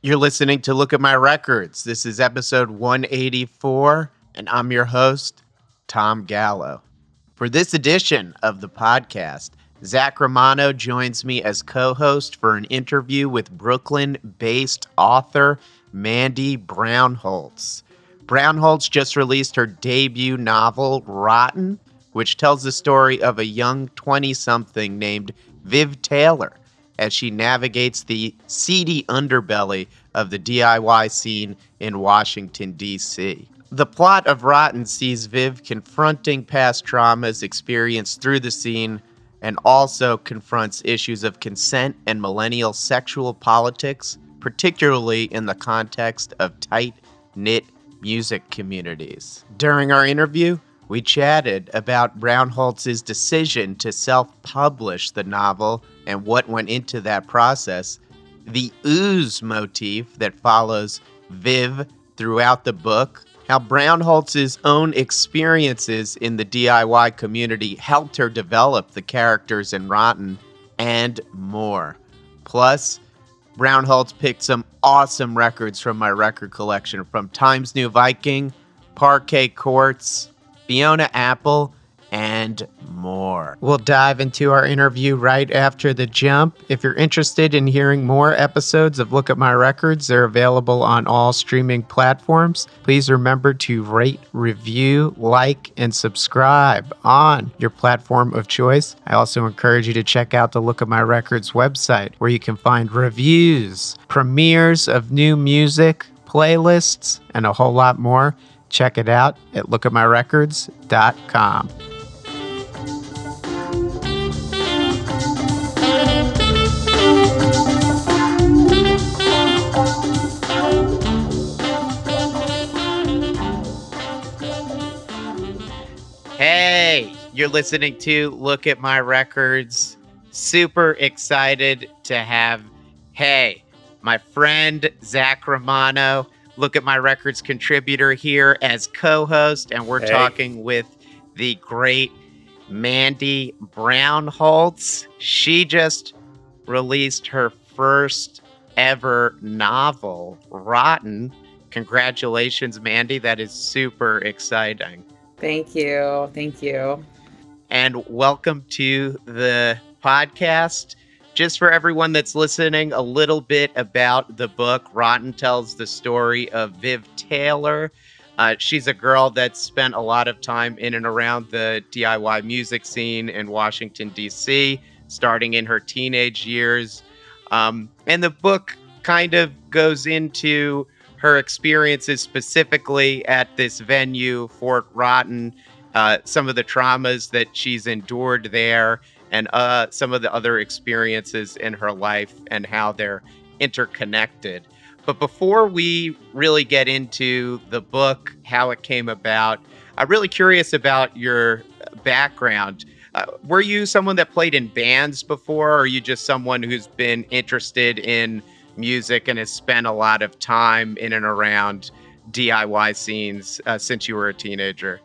You're listening to Look at My Records. This is episode 184, and I'm your host, Tom Gallo. For this edition of the podcast, Zach Romano joins me as co host for an interview with Brooklyn based author Mandy Brownholtz. Brownholtz just released her debut novel, Rotten, which tells the story of a young 20 something named Viv Taylor as she navigates the seedy underbelly of the DIY scene in Washington, D.C. The plot of Rotten sees Viv confronting past traumas experienced through the scene and also confronts issues of consent and millennial sexual politics, particularly in the context of tight knit music communities. During our interview, we chatted about Brownholtz's decision to self publish the novel and what went into that process, the ooze motif that follows Viv throughout the book, how Brownholtz's own experiences in the DIY community helped her develop the characters in Rotten, and more. Plus, Brownholtz picked some awesome records from my record collection from Times New Viking, Parquet Courts, Fiona Apple, and more. We'll dive into our interview right after the jump. If you're interested in hearing more episodes of Look at My Records, they're available on all streaming platforms. Please remember to rate, review, like, and subscribe on your platform of choice. I also encourage you to check out the Look at My Records website where you can find reviews, premieres of new music, playlists, and a whole lot more. Check it out at lookatmyrecords.com. Hey, you're listening to Look at My Records. Super excited to have, hey, my friend Zach Romano, Look at My Records contributor here as co host. And we're Hey. talking with the great Mandy Brownholtz. She just released her first ever novel, Rotten. Congratulations, Mandy. That is super exciting. Thank you. Thank you. and welcome to the podcast. Just for everyone that's listening, a little bit about the book. Rotten tells the story of Viv Taylor. Uh, she's a girl that spent a lot of time in and around the DIY music scene in Washington, D.C., starting in her teenage years. Um, and the book kind of goes into her experiences specifically at this venue, Fort Rotten, uh, some of the traumas that she's endured there, and uh, some of the other experiences in her life and how they're interconnected. But before we really get into the book, how it came about, I'm really curious about your background. Uh, were you someone that played in bands before, or are you just someone who's been interested in music and has spent a lot of time in and around DIY scenes uh, since you were a teenager?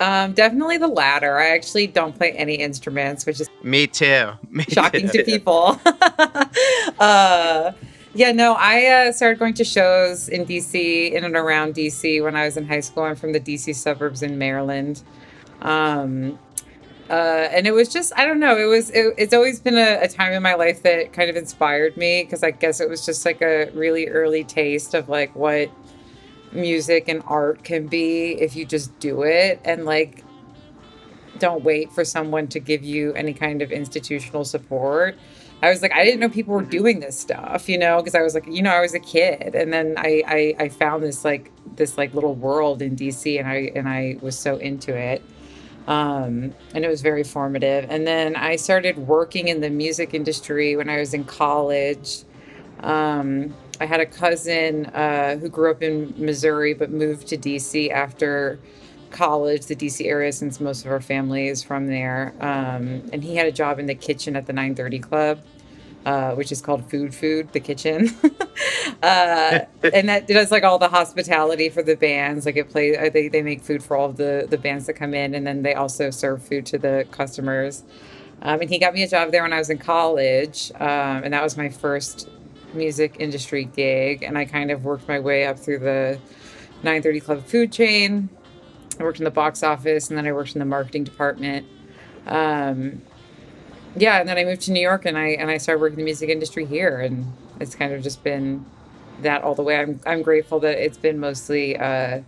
Um, definitely the latter. I actually don't play any instruments, which is Me too. Me shocking too. to people. uh, yeah, no, I uh, started going to shows in DC, in and around DC when I was in high school. I'm from the DC suburbs in Maryland. Um, uh, and it was just, I don't know, it was, it, it's always been a, a time in my life that kind of inspired me because I guess it was just like a really early taste of like what music and art can be if you just do it and like don't wait for someone to give you any kind of institutional support. I was like, I didn't know people were doing this stuff, you know, because I was like, you know, I was a kid, and then I, I I found this like this like little world in DC, and I and I was so into it, um, and it was very formative. And then I started working in the music industry when I was in college. Um, I had a cousin uh, who grew up in Missouri but moved to DC after college, the DC area, since most of our family is from there. Um, and he had a job in the kitchen at the 930 Club, uh, which is called Food Food, the kitchen. uh, and that does like all the hospitality for the bands. Like it plays, uh, they, they make food for all the, the bands that come in, and then they also serve food to the customers. Um, and he got me a job there when I was in college, um, and that was my first music industry gig, and I kind of worked my way up through the 930 Club food chain. I worked in the box office, and then I worked in the marketing department. Um, yeah, and then I moved to New York, and I and I started working in the music industry here, and it's kind of just been that all the way. I'm I'm grateful that it's been mostly. Uh,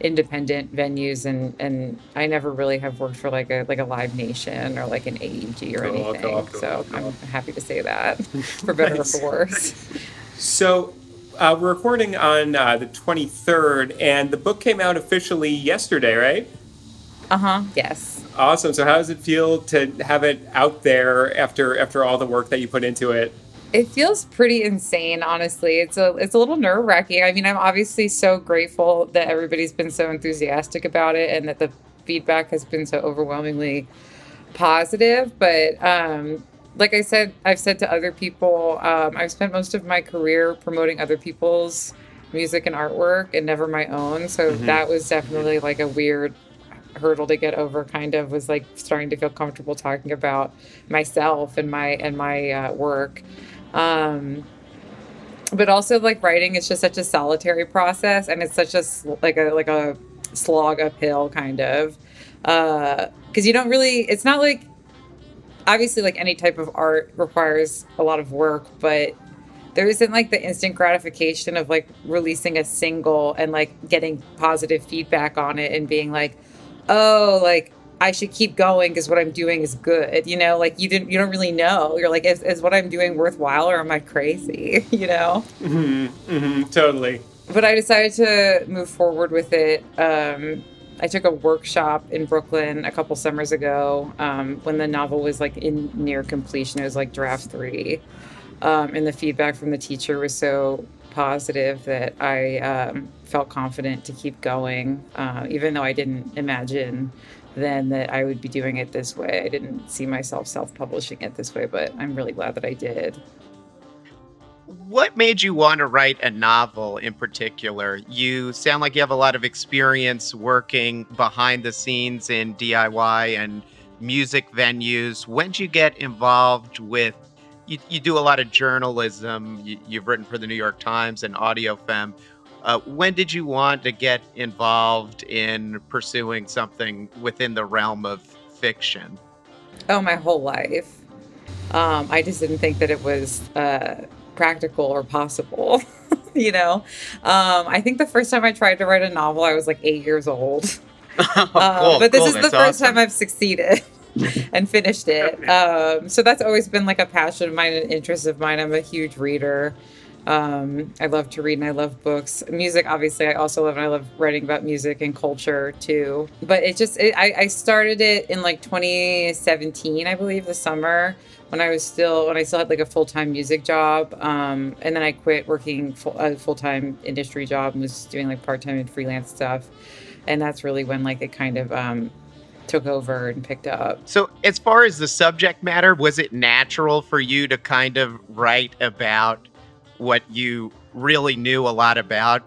independent venues and and I never really have worked for like a like a Live Nation or like an AEG or anything. Cool, cool, so. I'm happy to say that for better nice. or for worse. So uh, we're recording on uh, the 23rd, and the book came out officially yesterday, right? Uh huh. Yes. Awesome. So how does it feel to have it out there after after all the work that you put into it? It feels pretty insane, honestly. It's a it's a little nerve wracking. I mean, I'm obviously so grateful that everybody's been so enthusiastic about it and that the feedback has been so overwhelmingly positive. But um, like I said, I've said to other people, um, I've spent most of my career promoting other people's music and artwork and never my own. So mm-hmm. that was definitely like a weird hurdle to get over kind of was like starting to feel comfortable talking about myself and my and my uh, work um, but also like writing is just such a solitary process and it's such a like a like a slog uphill kind of. Because uh, you don't really it's not like obviously like any type of art requires a lot of work but there isn't like the instant gratification of like releasing a single and like getting positive feedback on it and being like oh like I should keep going because what I'm doing is good. You know, like you didn't, you don't really know. You're like, is, is what I'm doing worthwhile or am I crazy? You know? Mm-hmm, mm-hmm, totally. But I decided to move forward with it. Um, I took a workshop in Brooklyn a couple summers ago um, when the novel was like in near completion. It was like draft three. Um, and the feedback from the teacher was so positive that I um, felt confident to keep going, uh, even though I didn't imagine then that I would be doing it this way. I didn't see myself self publishing it this way, but I'm really glad that I did. What made you want to write a novel in particular? You sound like you have a lot of experience working behind the scenes in DIY and music venues. When did you get involved with? You, you do a lot of journalism. You, you've written for the New York Times and Audio Audiofemme. Uh, when did you want to get involved in pursuing something within the realm of fiction? Oh, my whole life. Um, I just didn't think that it was uh, practical or possible. you know, um, I think the first time I tried to write a novel, I was like eight years old. oh, cool, uh, but this cool, is the first awesome. time I've succeeded. and finished it. Um, so that's always been like a passion of mine, an interest of mine. I'm a huge reader. Um, I love to read and I love books. Music, obviously, I also love and I love writing about music and culture too. But it just, it, I, I started it in like 2017, I believe, the summer when I was still, when I still had like a full time music job. Um, and then I quit working full, a full time industry job and was doing like part time and freelance stuff. And that's really when like it kind of, um, took over and picked up. So, as far as the subject matter, was it natural for you to kind of write about what you really knew a lot about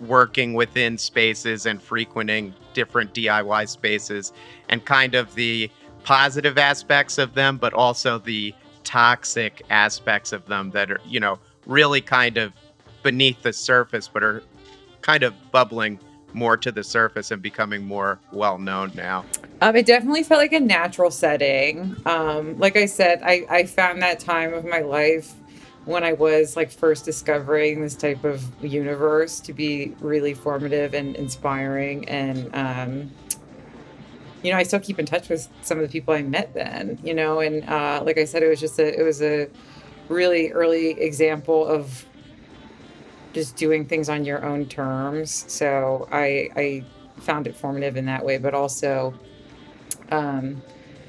working within spaces and frequenting different DIY spaces and kind of the positive aspects of them, but also the toxic aspects of them that are, you know, really kind of beneath the surface, but are kind of bubbling more to the surface and becoming more well known now? Um, it definitely felt like a natural setting. Um, like I said, I, I found that time of my life when I was like first discovering this type of universe to be really formative and inspiring. And, um, you know, I still keep in touch with some of the people I met then, you know, and uh, like I said, it was just a, it was a really early example of just doing things on your own terms. So I, I found it formative in that way, but also, um,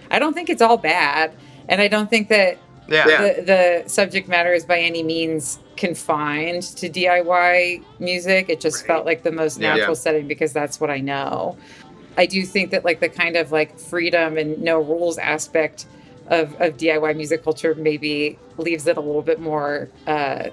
I don't think it's all bad. And I don't think that yeah. The, the subject matter is by any means confined to DIY music. It just right. felt like the most natural yeah. setting because that's what I know. I do think that like the kind of like freedom and no rules aspect of, of DIY music culture maybe leaves it a little bit more uh,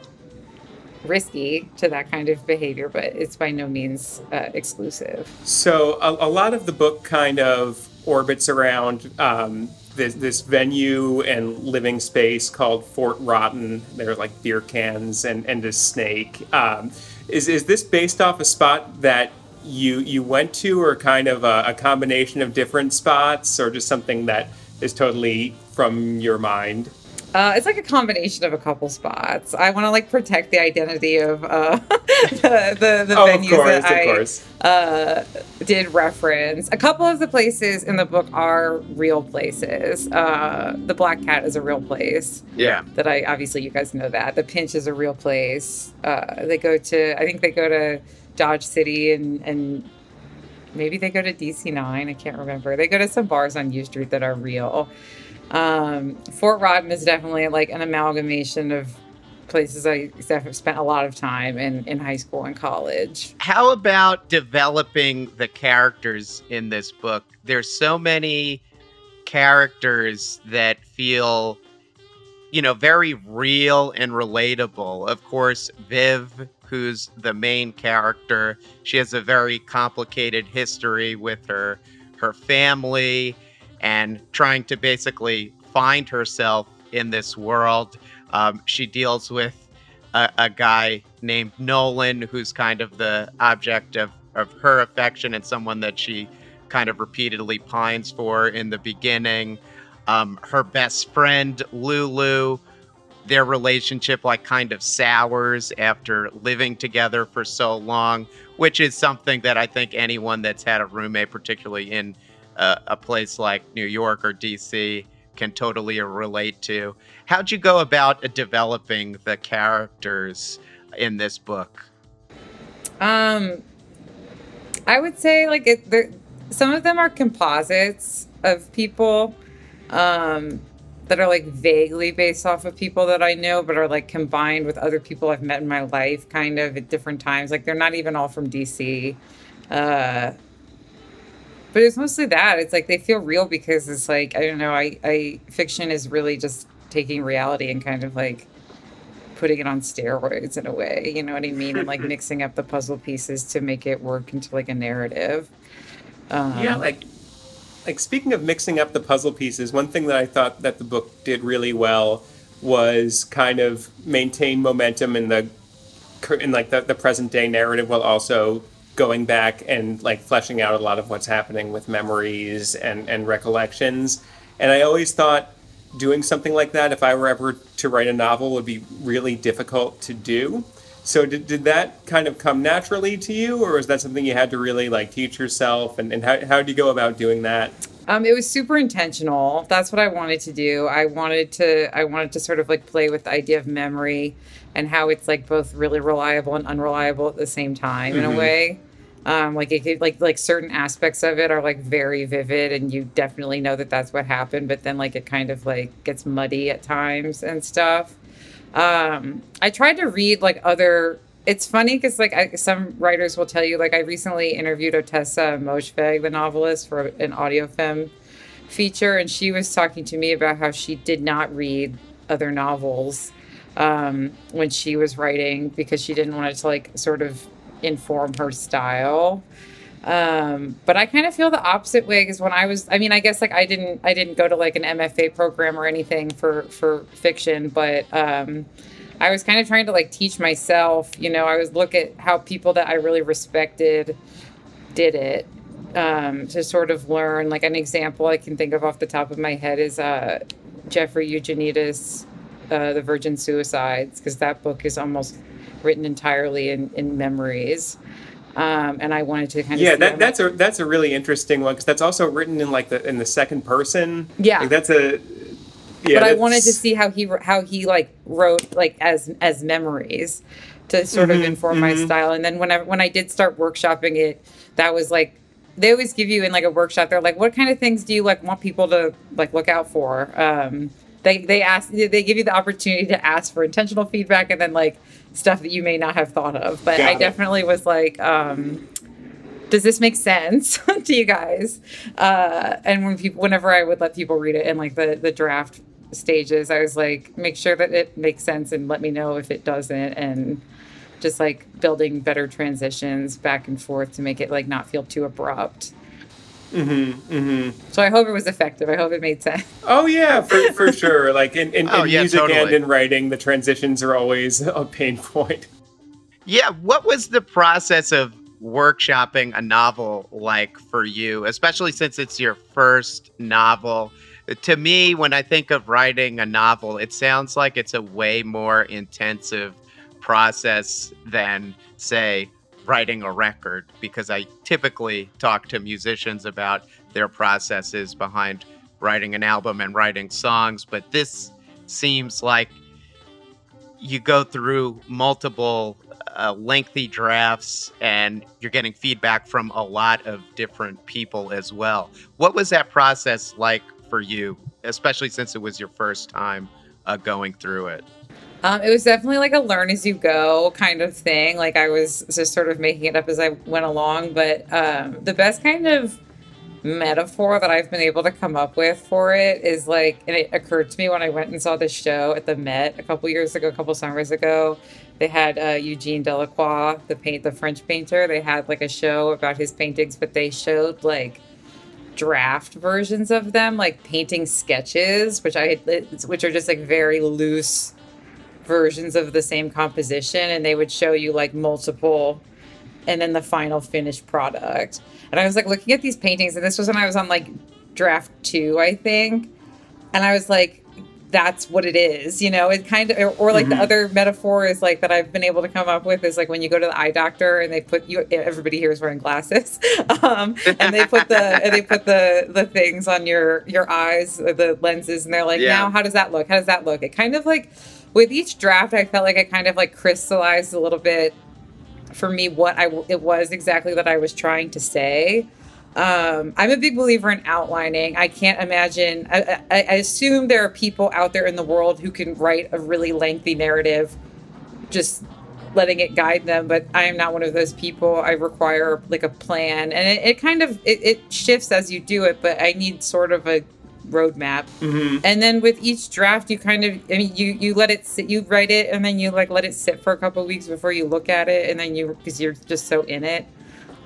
risky to that kind of behavior, but it's by no means uh, exclusive. So a, a, lot of the book kind of orbits around um, this, this venue and living space called Fort Rotten. There are like beer cans and, and a snake. Um, is, is this based off a spot that you you went to, or kind of a, a combination of different spots, or just something that is totally from your mind? Uh, it's like a combination of a couple spots. I want to like protect the identity of uh, the the, the oh, venues course, that I uh, did reference. A couple of the places in the book are real places. Uh, the Black Cat is a real place. Yeah. That I obviously you guys know that. The Pinch is a real place. Uh, they go to I think they go to Dodge City and and maybe they go to DC Nine. I can't remember. They go to some bars on U Street that are real. Um, Fort Rotten is definitely like an amalgamation of places I spent a lot of time in, in high school and college. How about developing the characters in this book? There's so many characters that feel, you know, very real and relatable. Of course, Viv, who's the main character, she has a very complicated history with her her family and trying to basically find herself in this world. Um, she deals with a, a, guy named Nolan, who's kind of the object of, of her affection and someone that she kind of repeatedly pines for in the beginning. Um, her best friend, Lulu, their relationship like kind of sours after living together for so long, which is something that I think anyone that's had a roommate, particularly in a, place like New York or DC can totally relate to. How'd you go about developing the characters in this book? Um, I would say like it, some of them are composites of people um, that are like vaguely based off of people that I know, but are like combined with other people I've met in my life, kind of at different times. Like they're not even all from DC. Uh, but it's mostly that. It's like they feel real because it's like i don't know i i fiction is really just taking reality and kind of like putting it on steroids in a way you know what i mean? And like mixing up the puzzle pieces to make it work into like a narrative. Um, yeah like like speaking of mixing up the puzzle pieces one thing that i thought that the book did really well was kind of maintain momentum in the in like the, the present day narrative while also going back and like fleshing out a lot of what's happening with memories and, and recollections. And I always thought doing something like that, if I were ever to write a novel, would be really difficult to do. So did, did that kind of come naturally to you, or was that something you had to really like teach yourself? And, and how, how did you go about doing that? Um, it was super intentional. That's what I wanted to do. I wanted to I wanted to sort of like play with the idea of memory and how it's like both really reliable and unreliable at the same time mm-hmm. in a mm-hmm. way. Um, like it like like certain aspects of it are like very vivid, and you definitely know that that's what happened. But then like it kind of like gets muddy at times and stuff. Um, I tried to read like other. It's funny because like I, some writers will tell you like I recently interviewed Ottessa Moshfegh, the novelist, for an Audiofemme feature, and she was talking to me about how she did not read other novels um, when she was writing because she didn't want it to like sort of inform her style. Um, but I kind of feel the opposite way because when I was, I mean, I guess like I didn't, I didn't go to like an MFA program or anything for for fiction, but um, I was kind of trying to like teach myself. You know, I was look at how people that I really respected did it um, to sort of learn. Like an example I can think of off the top of my head is uh, Jeffrey Eugenides, uh, The Virgin Suicides, because that book is almost written entirely in, in memories. Um, and I wanted to kind of yeah that, that's a that's a really interesting one because that's also written in like the in the second person yeah like that's a yeah, but I wanted to see how he how he like wrote like as as memories to sort mm-hmm, of inform mm-hmm. my style and then whenever when I did start workshopping it that was like they always give you in like a workshop they're like what kind of things do you like want people to like look out for um they they ask they give you the opportunity to ask for intentional feedback and then like stuff that you may not have thought of. But Got I it. definitely was like, um, does this make sense to you guys? Uh, and when people, whenever I would let people read it in like the the draft stages, I was like, make sure that it makes sense and let me know if it doesn't, and just like building better transitions back and forth to make it like not feel too abrupt. Mm-hmm. Mm-hmm. So I hope it was effective. I hope it made sense. Oh yeah, for, for sure. Like in, in, Oh, in yeah, music totally. and in writing, the transitions are always a pain point. Yeah, what was the process of workshopping a novel like for you, especially since it's your first novel? To me, when I think of writing a novel, it sounds like it's a way more intensive process than, say, writing a record, because I typically talk to musicians about their processes behind writing an album and writing songs, but this seems like you go through multiple uh, lengthy drafts and you're getting feedback from a lot of different people as well. What was that process like for you, especially since it was your first time uh, going through it? Um, it was definitely like a learn as you go kind of thing. Like I was just sort of making it up as I went along. But um, the best kind of metaphor that I've been able to come up with for it is like, and it occurred to me when I went and saw this show at the Met a couple years ago, a couple summers ago. They had uh, Eugene Delacroix, the paint, the French painter. They had like a show about his paintings, but they showed like draft versions of them, like painting sketches, which I which are just like very loose versions of the same composition and they would show you like multiple and then the final finished product. And I was like looking at these paintings and this was when I was on like draft 2, I think. And I was like that's what it is, you know. It kind of, or, like Mhm. the other metaphor is like that I've been able to come up with is like when you go to the eye doctor and they put you. Everybody here is wearing glasses, um, and they put the and they put the the things on your your eyes, the lenses, and they're like, Yeah. now how does that look? How does that look? It kind of like with each draft, I felt like I kind of like crystallized a little bit for me what I it was exactly that I was trying to say. Um, I'm a big believer in outlining. I can't imagine. I, I, I assume there are people out there in the world who can write a really lengthy narrative, just letting it guide them. But I am not one of those people. I require like a plan, and it, it kind of it, it shifts as you do it. But I need sort of a roadmap. Mm-hmm. And then with each draft, you kind of, I mean, you you let it sit, you write it, and then you like let it sit for a couple weeks before you look at it, and then you because you're just so in it.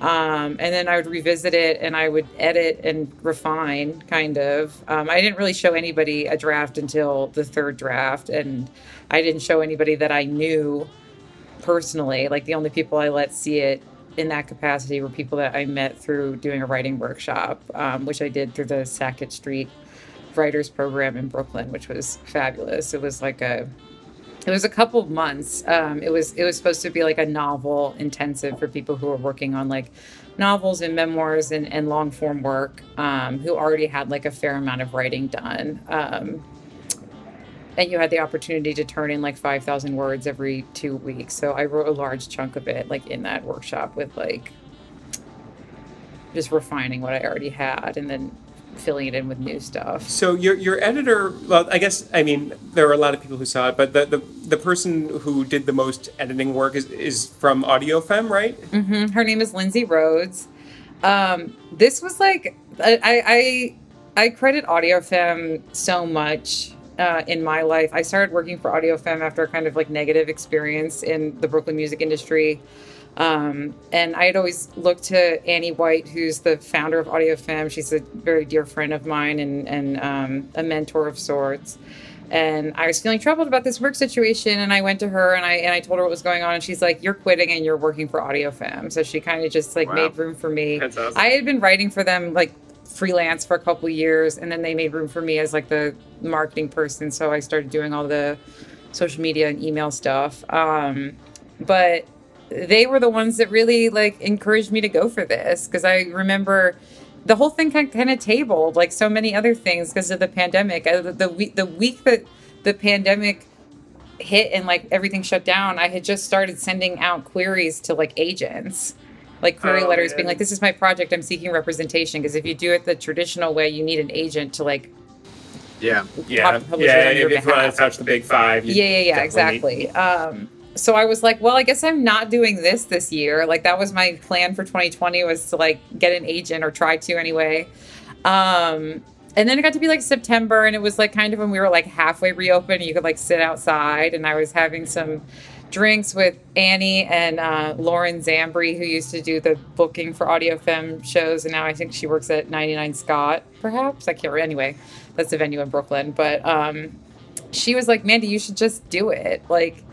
Um, and then I would revisit it, and I would edit and refine, kind of. Um, I didn't really show anybody a draft until the third draft, and I didn't show anybody that I knew personally. Like the only people I let see it in that capacity were people that I met through doing a writing workshop, um, which I did through the Sackett Street writers program in Brooklyn, which was fabulous. It was like a it was a couple of months. Um, it was it was supposed to be like a novel intensive for people who were working on like novels and memoirs and, and long form work um, who already had like a fair amount of writing done. Um, and you had the opportunity to turn in like 5,000 words every two weeks. So I wrote a large chunk of it like in that workshop with like just refining what I already had and then filling it in with new stuff. So your your editor, well, I guess I mean there were a lot of people who saw it, but the the, the person who did the most editing work is is from Audiofemme, right? Mm-hmm. Her name is Lindsay Rhodes. Um, this was like I I I credit Audiofemme so much uh, in my life. I started working for Audiofemme after a kind of like negative experience in the Brooklyn music industry. Um, and I had always looked to Annie White, who's the founder of Audiofemme. She's a very dear friend of mine and, and um, a mentor of sorts. And I was feeling troubled about this work situation, and I went to her and I and I told her what was going on, and she's like, "You're quitting and you're working for Audiofemme." So she kind of just like Wow. made room for me. Awesome. I had been writing for them like freelance for a couple years, and then they made room for me as like the marketing person. So I started doing all the social media and email stuff. Um, but they were the ones that really like encouraged me to go for this because I remember the whole thing kind kind of tabled like so many other things because of the pandemic. Uh, The, the week the week that the pandemic hit and like everything shut down, I had just started sending out queries to like agents. Like query Oh, letters man. being like, "This is my project. I'm seeking representation." Because if you do it the traditional way, you need an agent to like Yeah. Yeah, yeah. on If you want behalf. to touch the big five, you yeah yeah yeah definitely need- exactly um so i was like well i guess i'm not doing this this year like that was my plan for 2020 was to like get an agent or try to anyway um and then it got to be like september and it was like kind of when we were like halfway reopened you could like sit outside and i was having some drinks with Annie and uh, Lauren Zambri, who used to do the booking for Audiofemme shows, and now I think she works at 99 Scott, perhaps. I can't remember. Anyway, that's a venue in Brooklyn. But um, she was like, Mandy, you should just do it. Like,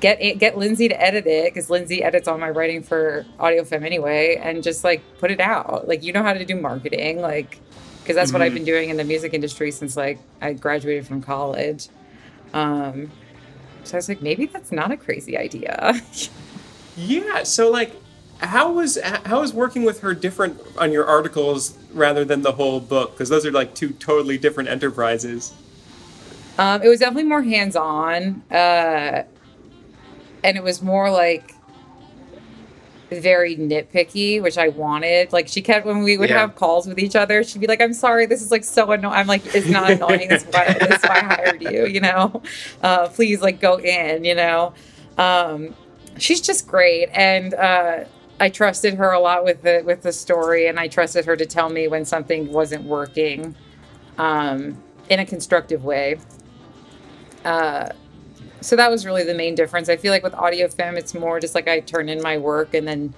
get get Lindsay to edit it because Lindsay edits all my writing for Audiofemme anyway, and just like put it out. Like, you know how to do marketing, like, because that's mm-hmm. what I've mm-hmm. been doing in the music industry since like I graduated from college. Um, so I was like, maybe that's not a crazy idea. yeah. So like, how was how was working with her different on your articles rather than the whole book? Because those are like two totally different enterprises. Um, it was definitely more hands on, uh, and it was more like very nitpicky, which I wanted. Like she kept when we would yeah. have calls with each other, she'd be like, "I'm sorry, this is like so annoying." I'm like, "It's not annoying. This is why, this is why I hired you. You know, uh, please like go in. You know." Um, she's just great, and uh, I trusted her a lot with the with the story, and I trusted her to tell me when something wasn't working um, in a constructive way. Uh, so that was really the main difference. I feel like with Audiofemme, it's more just like I turn in my work and then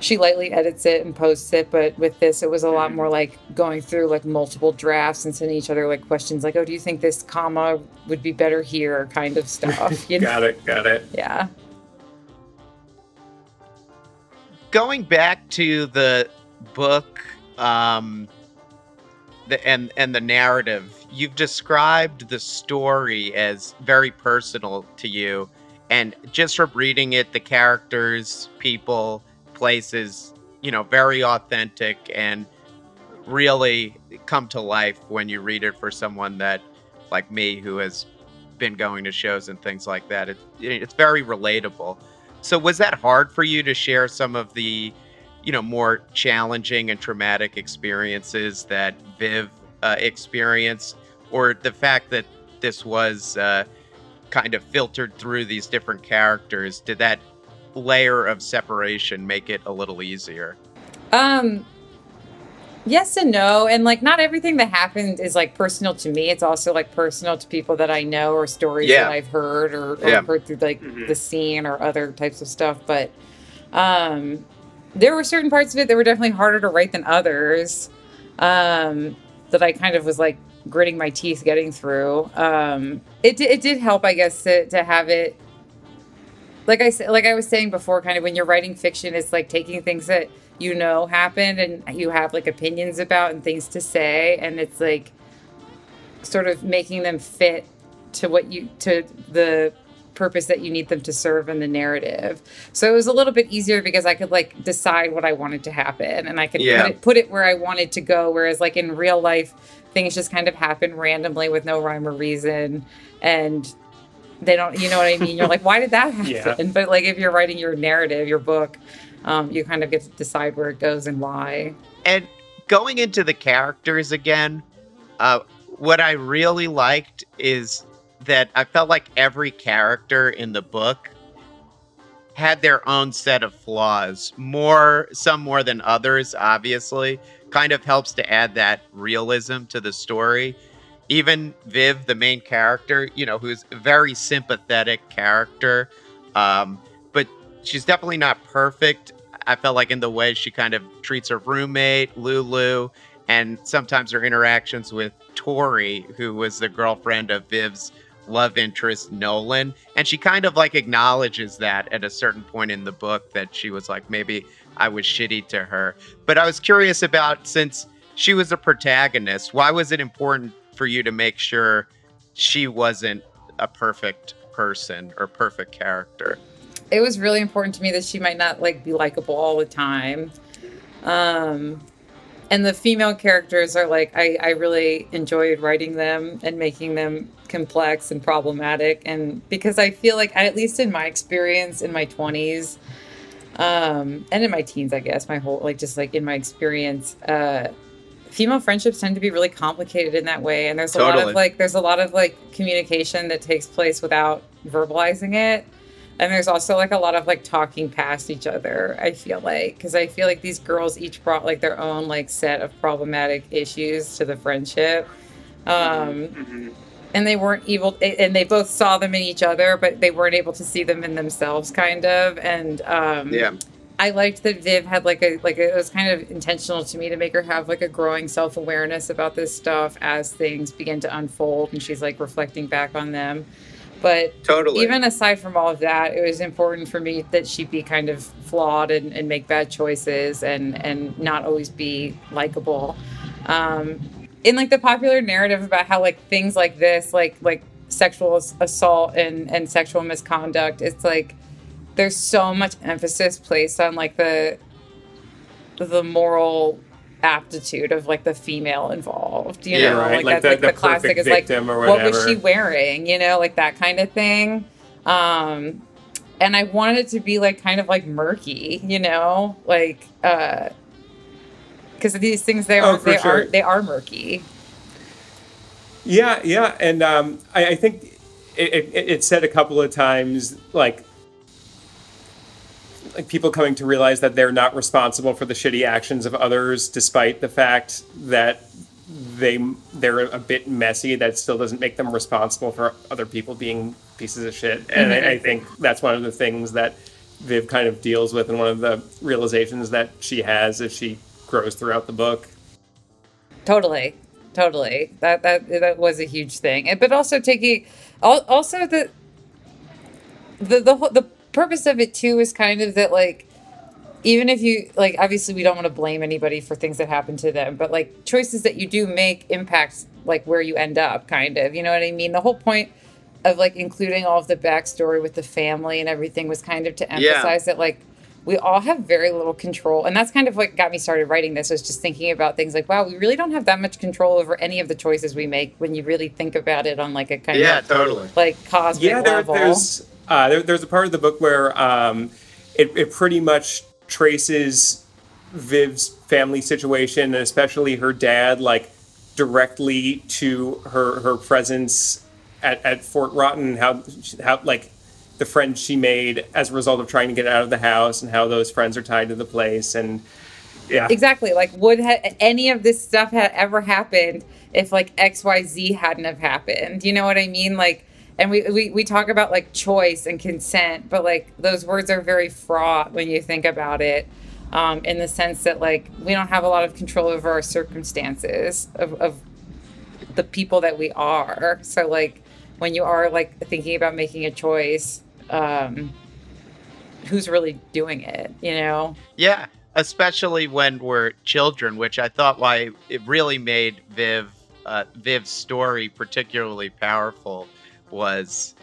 she lightly edits it and posts it. But with this, it was a lot more like going through like multiple drafts and sending each other like questions like, oh, do you think this comma would be better here kind of stuff. You know? got it. Got it. Yeah. Going back to the book, um, the, and and the narrative you've described the story as very personal to you and just from reading it the characters people places you know very authentic and really come to life when you read it for someone that like me who has been going to shows and things like that. It, it's very relatable. So was that hard for you to share some of the you know more challenging and traumatic experiences that viv uh, experience or the fact that this was uh, kind of filtered through these different characters did that layer of separation make it a little easier um yes and no and like not everything that happened is like personal to me it's also like personal to people that i know or stories yeah. that i've heard or, or yeah. heard through like mm-hmm. the scene or other types of stuff but um there were certain parts of it that were definitely harder to write than others um that i kind of was like gritting my teeth getting through. Um, it it did help, I guess, to, to have it. Like I said, like I was saying before, kind of when you're writing fiction, it's like taking things that you know happened and you have like opinions about and things to say, and it's like sort of making them fit to what you to the purpose that you need them to serve in the narrative. So it was a little bit easier because I could like decide what I wanted to happen and I could yeah. put, it, put it where I wanted to go. Whereas like in real life, things just kind of happen randomly with no rhyme or reason. And they don't you know what i mean? You're like why did that happen? Yeah. but like if you're writing your narrative your book um, you kind of get to decide where it goes and why. And going into the characters again uh, what i really liked is that i felt like every character in the book had their own set of flaws more some more than others obviously kind of helps to add that realism to the story. Even Viv, the main character, you know, who's a very sympathetic character, um, but she's definitely not perfect. I felt like in the way she kind of treats her roommate, Lulu, and sometimes her interactions with Tori, who was the girlfriend of Viv's love interest, Nolan. And she kind of like acknowledges that at a certain point in the book that she was like, maybe I was shitty to her. But I was curious about since she was a protagonist, why was it important for you to make sure she wasn't a perfect person or perfect character? It was really important to me that she might not like be likable all the time. Um and the female characters are like I, I really enjoyed writing them and making them complex and problematic and because I feel like at least in my experience in my 20s um, and in my teens, I guess my whole like just like in my experience, uh, female friendships tend to be really complicated in that way, and there's a totally. lot of like there's a lot of like communication that takes place without verbalizing it. And there's also like a lot of like talking past each other, I feel like, because I feel like these girls each brought like their own like set of problematic issues to the friendship. Um, mm-hmm. And they weren't able and they both saw them in each other but they weren't able to see them in themselves kind of and um Yeah. I liked that Viv had like a like it was kind of intentional to me to make her have like a growing self awareness about this stuff as things begin to unfold and she's like reflecting back on them. But Totally. even aside from all of that, it was important for me that she be kind of flawed and, and make bad choices and and not always be likable. Um, in like the popular narrative about how like things like this, like like sexual assault and and sexual misconduct, it's like there's so much emphasis placed on like the the moral aptitude of like the female involved you Yeah, know? right. Like that's the- like the classic is like what was she wearing you know? Like that kind of thing. Um and i wanted it to be like kind of like murky you know? Like uh because these things they Oh, are for they sure. are they are murky Yeah, yeah, and um, I, I think it, it, it said a couple of times like like people coming to realize that they're not responsible for the shitty actions of others, despite the fact that they they're a bit messy. That still doesn't make them responsible for other people being pieces of shit. And I, I think that's one of the things that Viv kind of deals with, and one of the realizations that she has as she grows throughout the book. Totally, totally. That that that was a huge thing, And- but also taking, also the, the the whole- the purpose of it too is kind of that like, even if you like, obviously we don't want to blame anybody for things that happen to them, but like choices that you do make impacts like where you end up, kind of. You know what I mean? The whole point of like including all of the backstory with the family and everything was kind of to Yeah. emphasize that like we all have very little control and that's kind of what got me started writing this was just thinking about things like wow we really don't have that much control over any of the choices we make when you really think about it on like a kind Yeah, of totally. like cosmic yeah, there, level there's uh, there, there's a part of the book where um, it, it pretty much traces Viv's family situation, and especially her dad, like directly to her her presence at, at Fort Rotten, how how like the friends she made as a result of trying to get out of the house, and how those friends are tied to the place, and yeah, exactly. Like would ha- any of this stuff had ever happened if like xyz hadn't have happened? You know what i mean? Like and we, we we talk about like choice and consent but like those words are very fraught when you think about it um, in the sense that like we don't have a lot of control over our circumstances of, of the people that we are. So like when you are like thinking about making a choice um who's really doing it you know? Yeah, especially when we're children, which I thought why it really made Viv uh, Viv's story particularly powerful was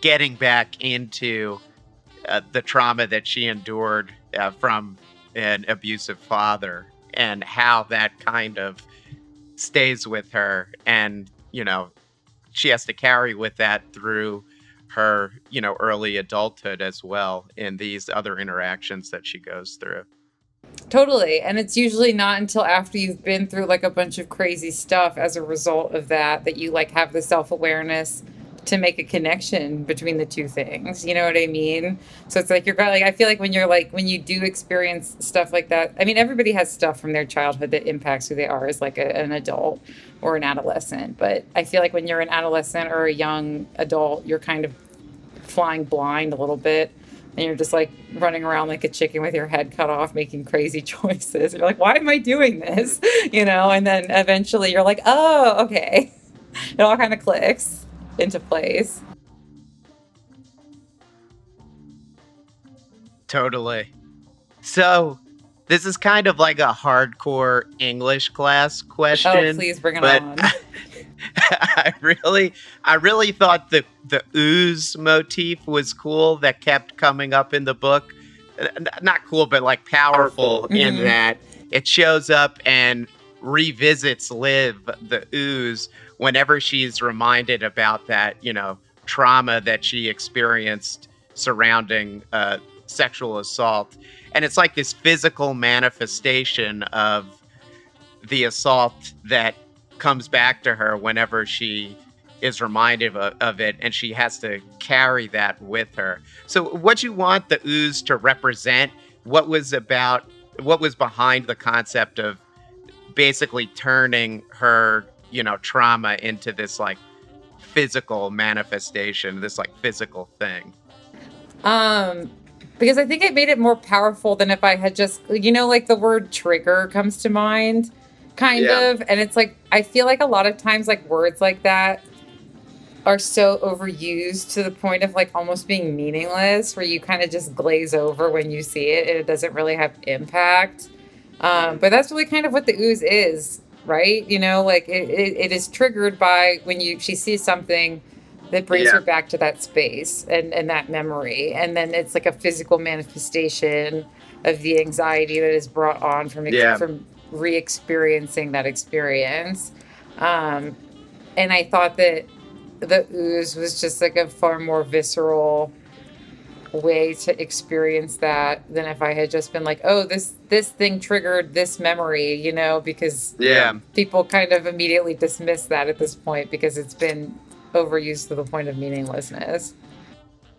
getting back into uh, the trauma that she endured uh, from an abusive father and how that kind of stays with her and you know she has to carry with that through her you know early adulthood as well in these other interactions that she goes through Totally. And it's usually not until after you've been through like a bunch of crazy stuff as a result of that that you like have the self-awareness to make a connection between the two things. You know what I mean? So it's like you're like I feel like when you're like when you do experience stuff like that. I mean everybody has stuff from their childhood that impacts who they are as like a, an adult or an adolescent, but I feel like when you're an adolescent or a young adult, you're kind of flying blind a little bit and you're just like running around like a chicken with your head cut off making crazy choices you're like why am i doing this you know and then eventually you're like oh okay it all kind of clicks into place Totally. So, this is kind of like a hardcore English class oh, question. oh please bring it but on I really, I really thought the the ooze motif was cool. That kept coming up in the book. Uh, Not cool, but like powerful in Mhm. that it shows up and revisits Liv the ooze whenever she's reminded about that, you know, trauma that she experienced surrounding uh, sexual assault, and it's like this physical manifestation of the assault that comes back to her whenever she is reminded of, of it and she has to carry that with her so what you want the ooze to represent what was about what was behind the concept of basically turning her you know trauma into this like physical manifestation, this like physical thing? Um, because I think it made it more powerful than if I had just, you know, like the word trigger comes to mind, kind Yeah. of. And it's like, I feel like a lot of times, like words like that are so overused to the point of like almost being meaningless, where you kind of just glaze over when you see it and it doesn't really have impact. Um, but that's really kind of what the ooze is, right? You know, like it, it, it is triggered by when you she sees something that brings Yeah. her back to that space and, and that memory. And then it's like a physical manifestation of the anxiety that is brought on from ex- Yeah. from re-experiencing that experience. Um, and I thought that the ooze was just like a far more visceral way to experience that than if I had just been like, oh, this this thing triggered this memory, you know, because Yeah. people kind of immediately dismiss that at this point because it's been overused to the point of meaninglessness.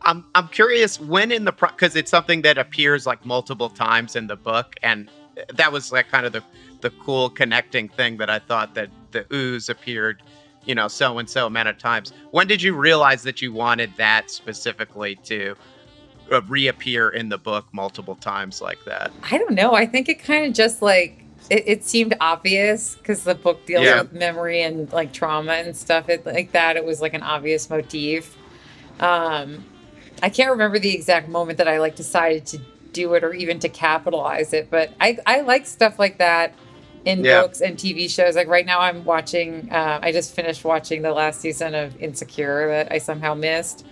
I'm I'm curious when in the because it's something that appears like multiple times in the book, and that was like kind of the the cool connecting thing that I thought that the ooze appeared, you know, so and so amount of times. When did you realize that you wanted that specifically to uh, reappear in the book multiple times like that? I don't know. I think it kind of just like it, it seemed obvious because the book deals Yeah. with memory and like trauma and stuff it, like that. It was like an obvious motif. Um, I can't remember the exact moment that I like decided to do it or even to capitalize it, but I I like stuff like that in Yeah. books and TV shows. Like right now, I'm watching. Uh, I just finished watching the last season of Insecure that I somehow missed,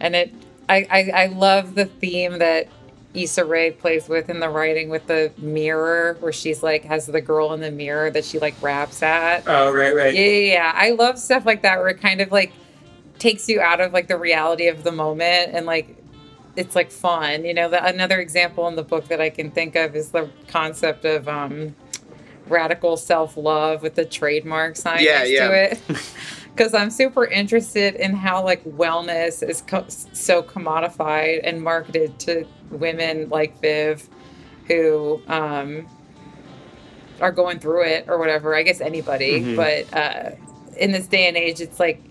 and it. I, I, I love the theme that Issa Rae plays with in the writing with the mirror, where she's like has the girl in the mirror that she like raps at. Oh, right, right. Yeah, yeah, yeah. I love stuff like that where it kind of like takes you out of like the reality of the moment and like it's like fun. You know, the, another example in the book that I can think of is the concept of um radical self-love with the trademark sign Yeah, next yeah. to it. Because I'm super interested in how like wellness is co- so commodified and marketed to women like Viv, who um, are going through it or whatever. I guess anybody, Mhm. but uh, in this day and age, it's like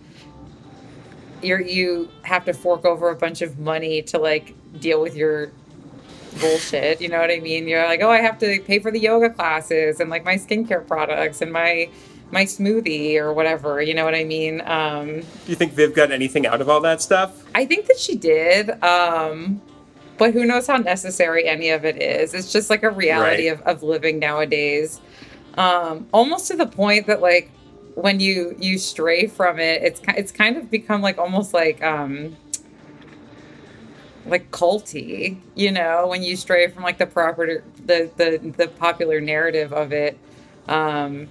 you're you have to fork over a bunch of money to like deal with your bullshit. You know what I mean? You're like, oh, I have to pay for the yoga classes and like my skincare products and my my smoothie or whatever. You know what I mean? Um, Do you think Viv got anything out of all that stuff? I think that she did. Um, but who knows how necessary any of it is? It's just like a reality Right. of, of living nowadays. Um, almost to the point that like when you you stray from it, it's it's kind of become like almost like um like culty, you know, when you stray from like the proper the the the popular narrative of it. Um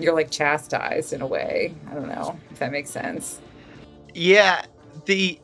you're like chastised in a way. I don't know if that makes sense. Yeah, the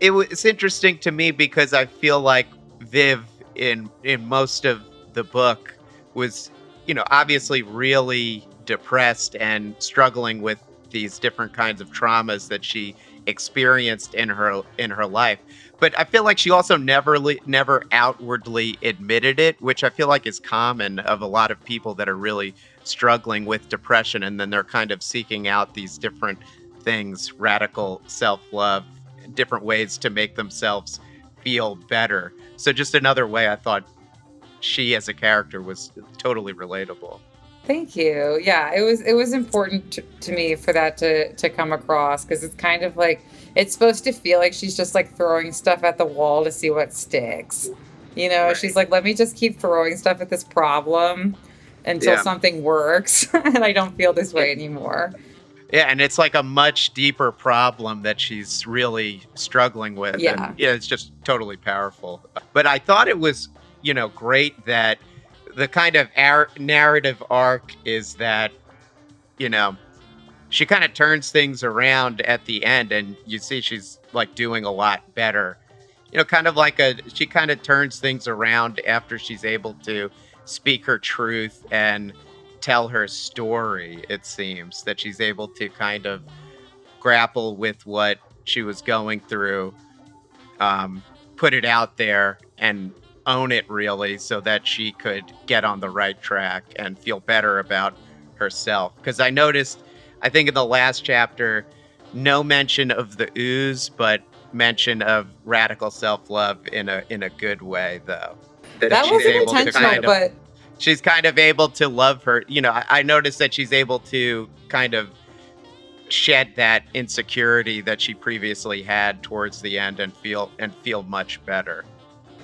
it was interesting to me because I feel like Viv in in most of the book was, you know, obviously really depressed and struggling with these different kinds of traumas that she experienced in her in her life. But I feel like she also never never outwardly admitted it, which I feel like is common of a lot of people that are really struggling with depression and then they're kind of seeking out these different things, radical self-love, different ways to make themselves feel better. So just another way I thought she as a character was totally relatable. Thank you. Yeah, it was it was important to, to me for that to to come across because it's kind of like it's supposed to feel like she's just like throwing stuff at the wall to see what sticks. You know, Right. she's like, let me just keep throwing stuff at this problem until Yeah. something works, and I don't feel this way anymore. Yeah, and it's like a much deeper problem that she's really struggling with. Yeah. And, yeah, it's just totally powerful. But I thought it was, you know, great that the kind of ar- narrative arc is that, you know, she kind of turns things around at the end and you see she's like doing a lot better. You know, kind of like a, she kind of turns things around after she's able to speak her truth and tell her story, it seems, that she's able to kind of grapple with what she was going through, um, put it out there, and own it really so that she could get on the right track and feel better about herself. Because I noticed, I think in the last chapter, no mention of the ooze, but mention of radical self love in a in a good way, though. That, that wasn't intentional, kind of, but she's kind of able to love her. You know, I, I noticed that she's able to kind of shed that insecurity that she previously had towards the end and feel and feel much better.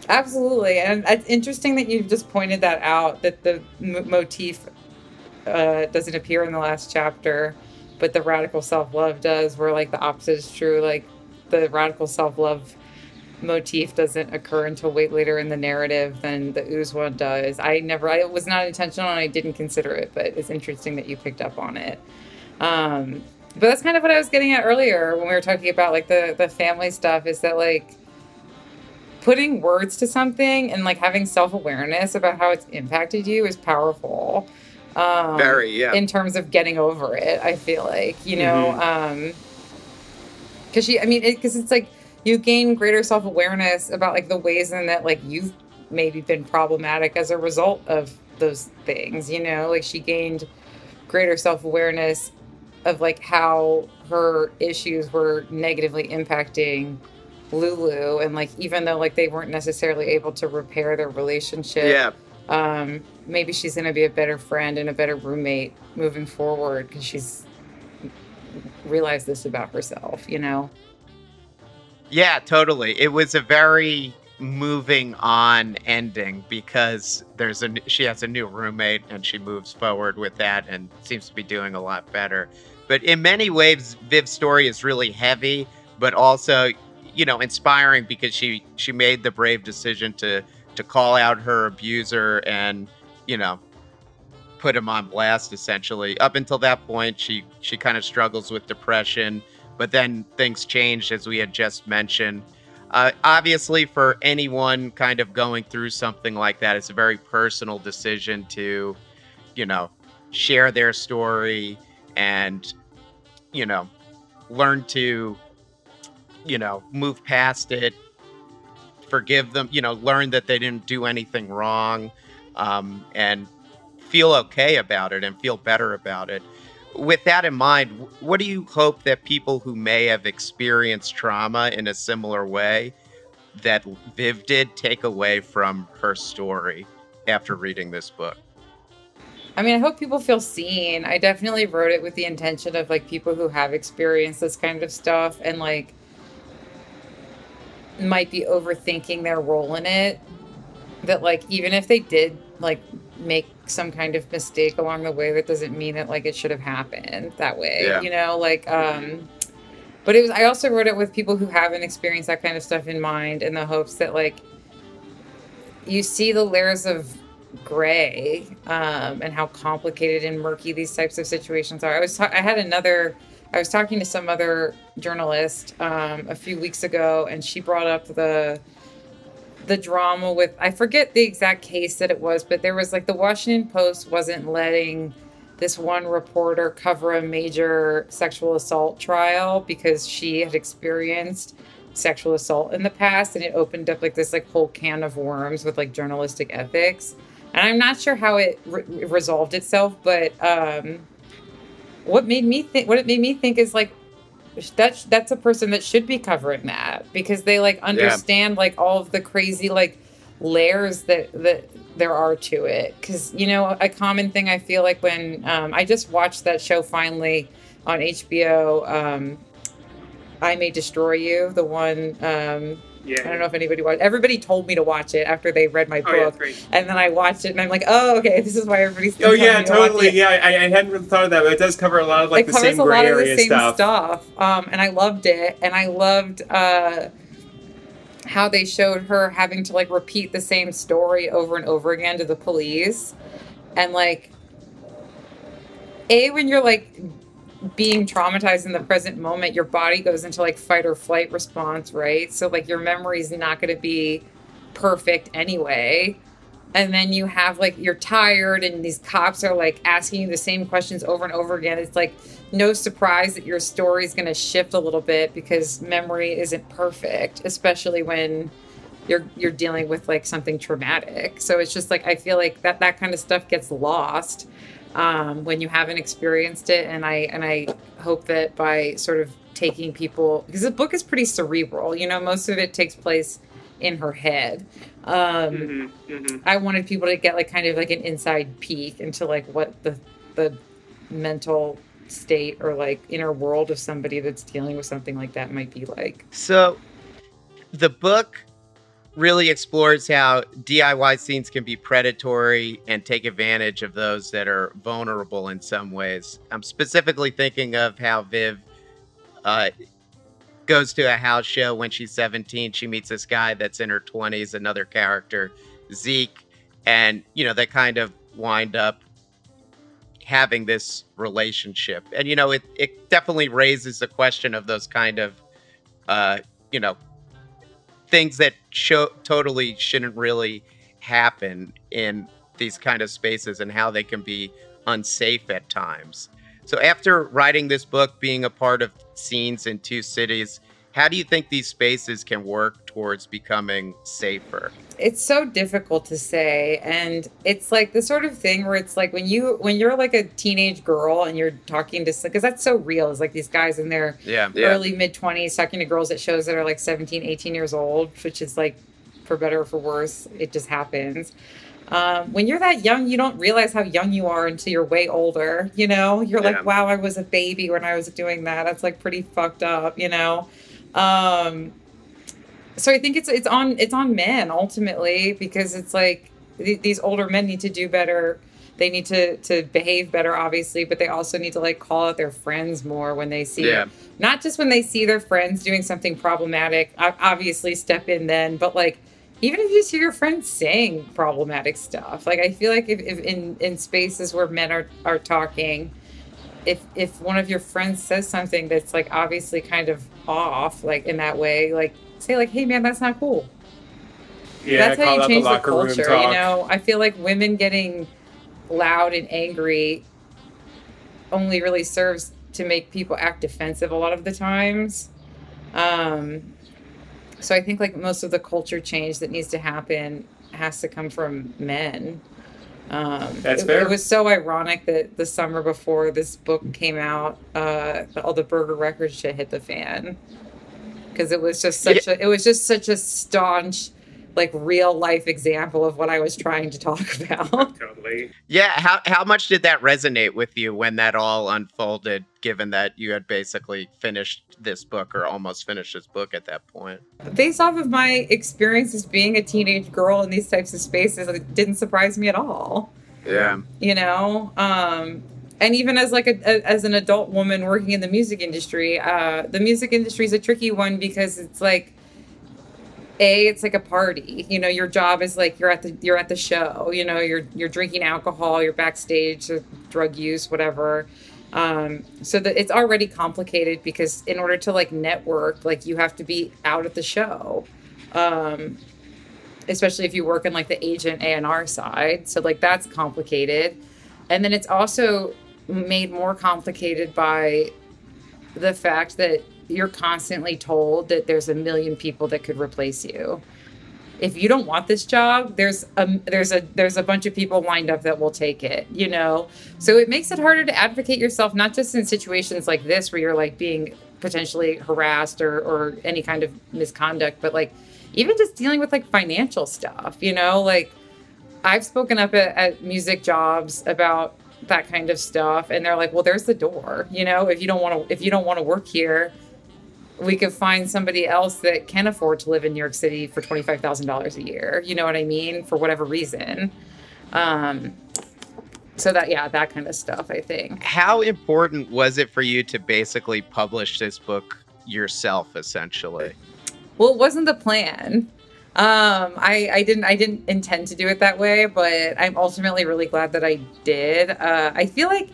Absolutely, and it's interesting that you've just pointed that out that the m- motif uh, doesn't appear in the last chapter, but the radical self love does. Where like the opposite is true. Like the radical self love motif doesn't occur until way later in the narrative than the ooze one does. I never, I was not intentional and I didn't consider it, but it's interesting that you picked up on it. Um, but that's kind of what I was getting at earlier when we were talking about like the the family stuff. Is that like putting words to something and like having self awareness about how it's impacted you is powerful. Um, Very, yeah. In terms of getting over it, I feel like you know, mm-hmm. um, because she, I mean, because it, it's like you gain greater self awareness about like the ways in that like you've maybe been problematic as a result of those things. You know, like she gained greater self awareness of like how her issues were negatively impacting Lulu and like even though like they weren't necessarily able to repair their relationship yeah. um maybe she's going to be a better friend and a better roommate moving forward because she's realized this about herself you know? Yeah totally. It was a very moving on ending because there's a she has a new roommate and she moves forward with that and seems to be doing a lot better. But in many ways, Viv's story is really heavy, but also, you know, inspiring because she she made the brave decision to to call out her abuser and, you know, put him on blast essentially. Up until that point, she she kind of struggles with depression, but then things changed as we had just mentioned. Uh, obviously, for anyone kind of going through something like that, it's a very personal decision to, you know, share their story and you know learn to you know move past it forgive them you know learn that they didn't do anything wrong um, and feel okay about it and feel better about it with that in mind what do you hope that people who may have experienced trauma in a similar way that viv did take away from her story after reading this book I mean, I hope people feel seen. I definitely wrote it with the intention of like people who have experienced this kind of stuff and like might be overthinking their role in it. That like even if they did like make some kind of mistake along the way, that doesn't mean that like it should have happened that way. Yeah. You know, like um but it was I also wrote it with people who haven't experienced that kind of stuff in mind in the hopes that like you see the layers of gray um, and how complicated and murky these types of situations are. I was ta- I had another I was talking to some other journalist um, a few weeks ago, and she brought up the the drama with I forget the exact case that it was, but there was like the Washington Post wasn't letting this one reporter cover a major sexual assault trial because she had experienced sexual assault in the past and it opened up like this like whole can of worms with like journalistic ethics. And I'm not sure how it re- resolved itself, but um, what made me think what it made me think is like that's that's a person that should be covering that because they like understand yeah. like all of the crazy like layers that that there are to it because you know a common thing i feel like when um, i just watched that show finally on hbo um, i may destroy you the one um, yeah. I don't know if anybody watched. Everybody told me to watch it after they read my book, oh, yeah, and then I watched it, and I'm like, oh, okay, this is why everybody's. Oh yeah, totally. Yeah, I, I, hadn't really thought of that, but it does cover a lot of like it the same gray area same stuff. stuff. Um, and I loved it, and I loved uh, how they showed her having to like repeat the same story over and over again to the police, and like, a when you're like being traumatized in the present moment, your body goes into like fight or flight response, right? So like your memory is not going to be perfect anyway. And then you have like you're tired and these cops are like asking you the same questions over and over again. It's like no surprise that your story is going to shift a little bit because memory isn't perfect, especially when you're you're dealing with like something traumatic. So it's just like I feel like that that kind of stuff gets lost um, when you haven't experienced it. And I and I hope that by sort of taking people because the book is pretty cerebral. You know, most of it takes place in her head. Um, mm-hmm, mm-hmm. I wanted people to get like kind of like an inside peek into like what the the mental state or like inner world of somebody that's dealing with something like that might be like. So, the book really explores how DIY scenes can be predatory and take advantage of those that are vulnerable in some ways. I'm specifically thinking of how Viv uh, goes to a house show when she's 17. She meets this guy that's in her 20s, another character, Zeke, and you know they kind of wind up having this relationship. And you know it it definitely raises the question of those kind of uh, you know things that show totally shouldn't really happen in these kind of spaces and how they can be unsafe at times. So after writing this book, being a part of scenes in two cities, how do you think these spaces can work towards becoming safer? It's so difficult to say and it's like the sort of thing where it's like when you when you're like a teenage girl and you're talking to because that's so real is like these guys in their yeah, early mid 20s talking to girls at shows that are like 17 18 years old which is like for better or for worse it just happens um, when you're that young, you don't realize how young you are until you're way older. You know, you're yeah. like, wow, I was a baby when I was doing that. That's like pretty fucked up, you know? Um, so I think it's it's on it's on men ultimately because it's like th- these older men need to do better. They need to to behave better, obviously, but they also need to like call out their friends more when they see, yeah. not just when they see their friends doing something problematic. Obviously, step in then, but like even if you see your friends saying problematic stuff like i feel like if, if in in spaces where men are are talking if if one of your friends says something that's like obviously kind of off like in that way like say like hey man that's not cool. Yeah that's how you change the, the culture you know? I feel like women getting loud and angry only really serves to make people act defensive a lot of the times. Um so I think like most of the culture change that needs to happen has to come from men. Um, That's it, fair. It was so ironic that the summer before this book came out, uh, all the burger Records shit hit the fan because it was just such yeah. a it was just such a staunch like real life example of what I was trying to talk about. Totally. Yeah. How how much did that resonate with you when that all unfolded? Given that you had basically finished this book or almost finished this book at that point. Based off of my experiences being a teenage girl in these types of spaces, it didn't surprise me at all. Yeah. You know, um, and even as like a, a, as an adult woman working in the music industry, uh, the music industry is a tricky one because it's like a it's like a party you know your job is like you're at the you're at the show you know you're you're drinking alcohol you're backstage drug use whatever um, so that it's already complicated because in order to like network like you have to be out at the show. Um, especially if you work in like the agent a&r side. So like that's complicated. And then it's also made more complicated by the fact that you're constantly told that there's a million people that could replace you. If you don't want this job, there's a there's a there's a bunch of people lined up that will take it, you know. So it makes it harder to advocate yourself not just in situations like this where you're like being potentially harassed or or any kind of misconduct, but like even just dealing with like financial stuff, you know, like I've spoken up at, at music jobs about that kind of stuff and they're like well there's the door you know if you don't want to if you don't want to work here we could find somebody else that can afford to live in New York City for $25,000 a year. You know what I mean? For whatever reason. Um, so that, yeah, that kind of stuff, I think. How important was it for you to basically publish this book yourself, essentially? Well, it wasn't the plan. Um, I, I didn't I didn't intend to do it that way, but I'm ultimately really glad that I did. Uh, I feel like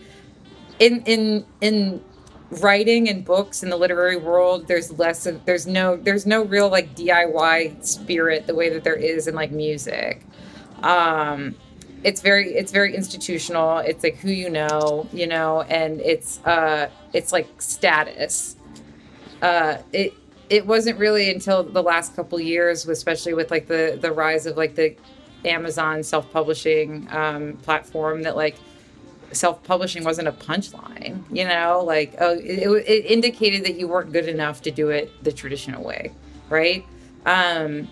in in in writing and books in the literary world there's less of there's no there's no real like diy spirit the way that there is in like music. Um it's very it's very institutional. It's like who you know you know and it's uh it's like status. Uh it it wasn't really until the last couple years especially with like the the rise of like the amazon self-publishing um platform that like self-publishing wasn't a punchline you know? Like oh it, it indicated that you weren't good enough to do it the traditional way right? Um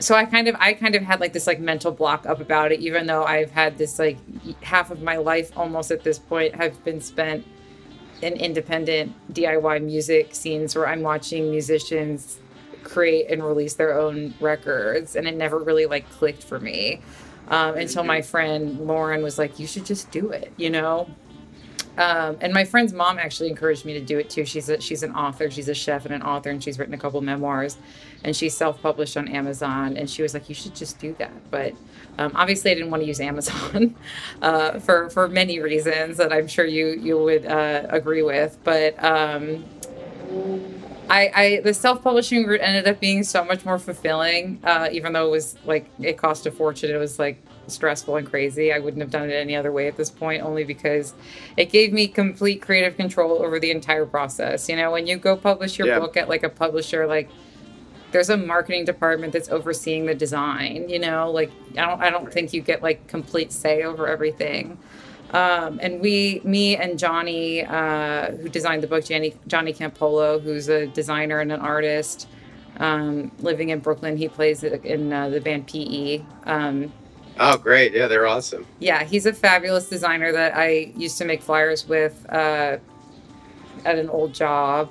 so i kind of i kind of had like this like mental block up about it even though i've had this like half of my life almost at this point have been spent in independent diy music scenes where i'm watching musicians create and release their own records and it never really like clicked for me um, until my friend Lauren was like, "You should just do it," you know. Um, and my friend's mom actually encouraged me to do it too. She's a, she's an author. She's a chef and an author, and she's written a couple memoirs, and she's self-published on Amazon. And she was like, "You should just do that." But um, obviously, I didn't want to use Amazon uh, for for many reasons that I'm sure you you would uh, agree with. But um, I, I the self-publishing route ended up being so much more fulfilling uh, even though it was like it cost a fortune. It was like stressful and crazy. I wouldn't have done it any other way at this point only because it gave me complete creative control over the entire process. You know when you go publish your yeah. book at like a publisher like there's a marketing department that's overseeing the design you know? Like i don't i don't think you get like complete say over everything um, and we, me and Johnny, uh, who designed the book, Johnny, Johnny Campolo, who's a designer and an artist, um, living in Brooklyn. He plays in uh, the band PE. Um, oh, great. Yeah, they're awesome. Yeah, he's a fabulous designer that I used to make flyers with uh, at an old job.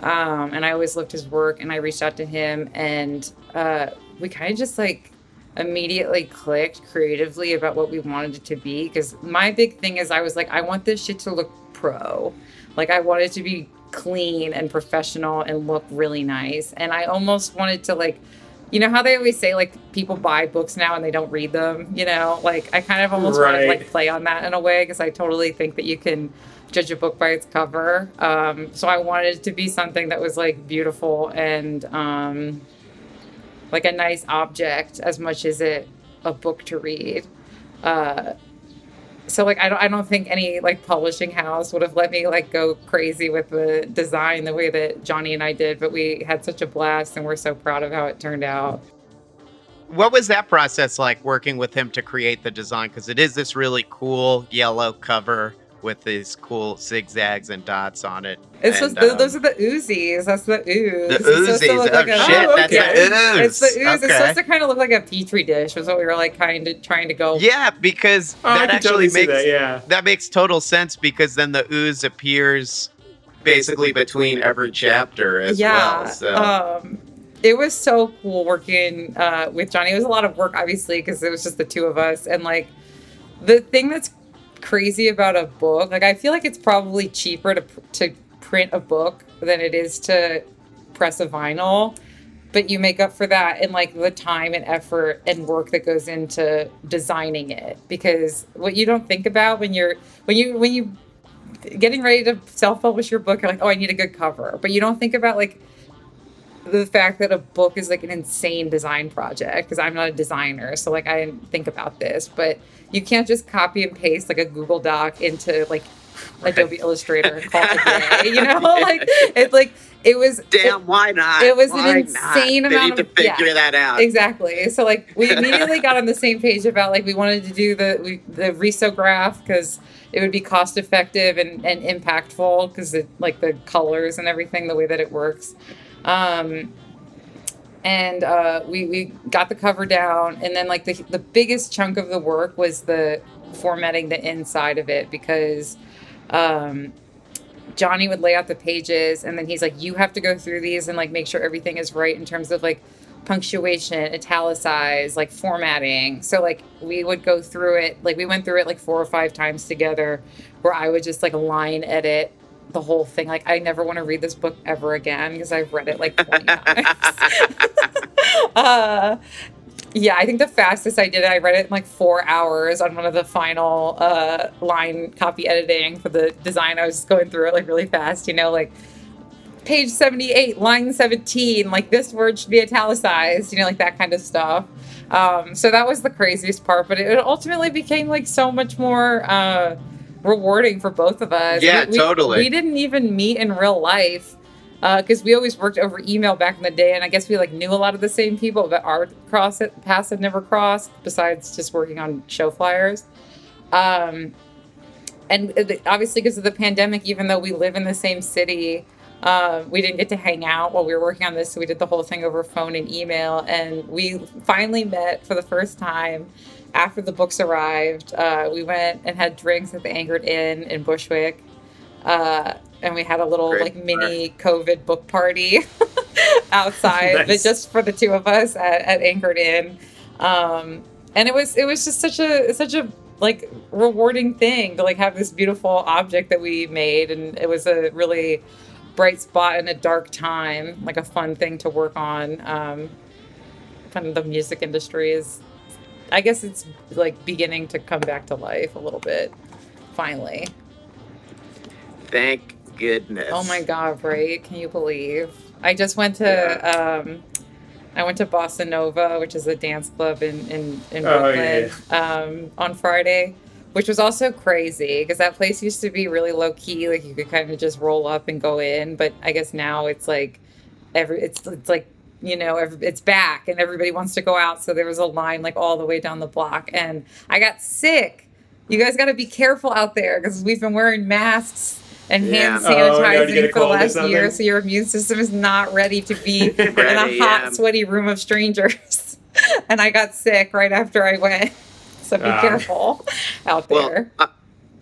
Um, and I always loved his work, and I reached out to him, and uh, we kind of just like immediately clicked creatively about what we wanted it to be because my big thing is I was like I want this shit to look pro. Like I want it to be clean and professional and look really nice. And I almost wanted to like you know how they always say like people buy books now and they don't read them, you know? Like I kind of almost right. wanted to like play on that in a way because I totally think that you can judge a book by its cover. Um, so I wanted it to be something that was like beautiful and um, like a nice object as much as it a book to read. Uh, so like I don't I don't think any like publishing house would have let me like go crazy with the design the way that Johnny and I did, but we had such a blast and we're so proud of how it turned out. What was that process like working with him to create the design? Because it is this really cool yellow cover with these cool zigzags and dots on it. It's and, um, those are the Uzis. That's the ooze. The Uzis. Oh, like a, shit, oh, okay. that's an ooze. It's the ooze. Okay. It's supposed to kind of look like a petri dish. Was what we were like kind of trying to go. Yeah, because oh, that actually totally makes that, yeah. that makes total sense because then the ooze appears basically between every chapter as yeah, well. So. Um, it was so cool working uh, with Johnny. It was a lot of work, obviously, because it was just the two of us. And like the thing that's crazy about a book. Like I feel like it's probably cheaper to to print a book than it is to press a vinyl. But you make up for that in like the time and effort and work that goes into designing it. Because what you don't think about when you're when you when you getting ready to self-publish your book, you're like, oh, I need a good cover. But you don't think about like the fact that a book is like an insane design project because I'm not a designer, so like I didn't think about this, but you can't just copy and paste like a Google Doc into like right. Adobe Illustrator and call it a day. You know, like it's like it was. Damn, it, why not? It was why an insane not? amount they need of to figure yeah, that out. Exactly. So like we immediately got on the same page about like we wanted to do the we, the risograph because it would be cost effective and, and impactful because it like the colors and everything the way that it works. Um, and uh, we, we got the cover down and then like the, the biggest chunk of the work was the formatting the inside of it because um, johnny would lay out the pages and then he's like you have to go through these and like make sure everything is right in terms of like punctuation italicize like formatting. So like we would go through it like we went through it like four or five times together where i would just like line edit the whole thing. Like, I never want to read this book ever again because I've read it like 20 times. uh, yeah, I think the fastest I did, it, I read it in like four hours on one of the final uh, line copy editing for the design. I was just going through it like really fast, you know, like page 78, line 17, like this word should be italicized, you know, like that kind of stuff. Um, so that was the craziest part, but it ultimately became like so much more. Uh, rewarding for both of us. Yeah, we, we, totally. We didn't even meet in real life because uh, we always worked over email back in the day, and I guess we like knew a lot of the same people, but our cross paths had never crossed. Besides just working on show flyers, um, and uh, obviously because of the pandemic, even though we live in the same city, um, we didn't get to hang out while we were working on this. So we did the whole thing over phone and email, and we finally met for the first time after the books arrived. Uh, we went and had drinks at the Anchored Inn in Bushwick. Uh, and we had a little Great like mini COVID book party outside, Nice. but just for the two of us at, at Anchored Inn. Um, and it was it was just such a such a like rewarding thing to like have this beautiful object that we made, and it was a really bright spot in a dark time, like a fun thing to work on. Um, kind of the music industry is, I guess it's like beginning to come back to life a little bit, finally. Thank goodness. Oh my god, right? Can you believe? I just went to um I went to Bossa Nova, which is a dance club in in, in Oh, Brooklyn, um, on Friday, which was also crazy because that place used to be really low key, like you could kind of just roll up and go in, but I guess now it's like every it's it's like you know it's back and everybody wants to go out, so there was a line like all the way down the block, and I got sick. You guys got to be careful out there because we've been wearing masks and Yeah. hand Oh, no, did you get sanitizing a for the last year, so your immune system is not ready to be in a hot, yeah. sweaty room of strangers. and I got sick right after I went. So be Ah. careful out there. Well, I,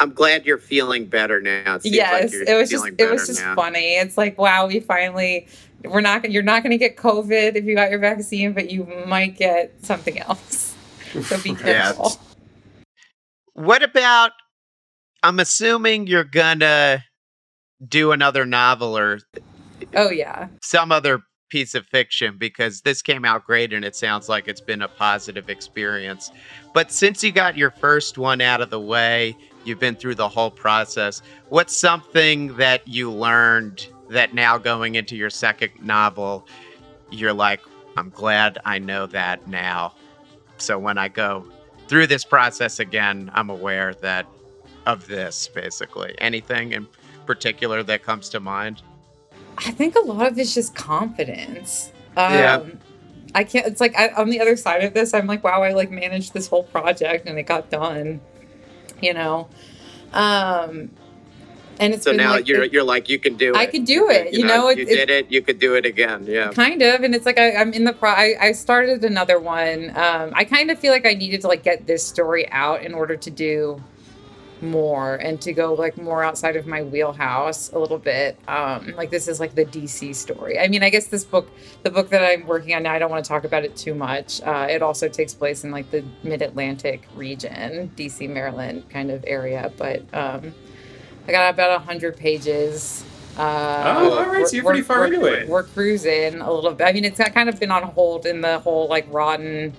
I'm glad you're feeling better now. It yes, like it was just it was just now. funny. It's like wow, we finally we're not gonna you're not gonna get COVID if you got your vaccine, but you might get something else. So be Yeah, careful. What about? I'm assuming you're gonna do another novel or Oh yeah. some other piece of fiction because this came out great and it sounds like it's been a positive experience. But since you got your first one out of the way, you've been through the whole process. What's something that you learned that now going into your second novel, you're like, I'm glad I know that now. So when I go through this process again, I'm aware that of this basically. Anything in particular that comes to mind? I think a lot of it's just confidence. Um, Yeah. I can't. It's like I, on the other side of this, I'm like, wow, I like managed this whole project and it got done. You know, um, and it's So now like, you're you're like you can do it. I could do it. You, know, if you did it. You could do it again. Yeah. kind of, and it's like I, I'm in the pro. I, I started another one. Um, I kind of feel like I needed to like get this story out in order to do more and to go like more outside of my wheelhouse a little bit. Um, like this is like the DC story. I mean, I guess this book, the book that I'm working on now, I don't want to talk about it too much. Uh, it also takes place in like the Mid Atlantic region, DC, Maryland kind of area. But um, I got about a hundred pages. Uh, Oh, all right, so you're pretty far into it. We're cruising a little bit. I mean, it's kind of been on hold in the whole like rotten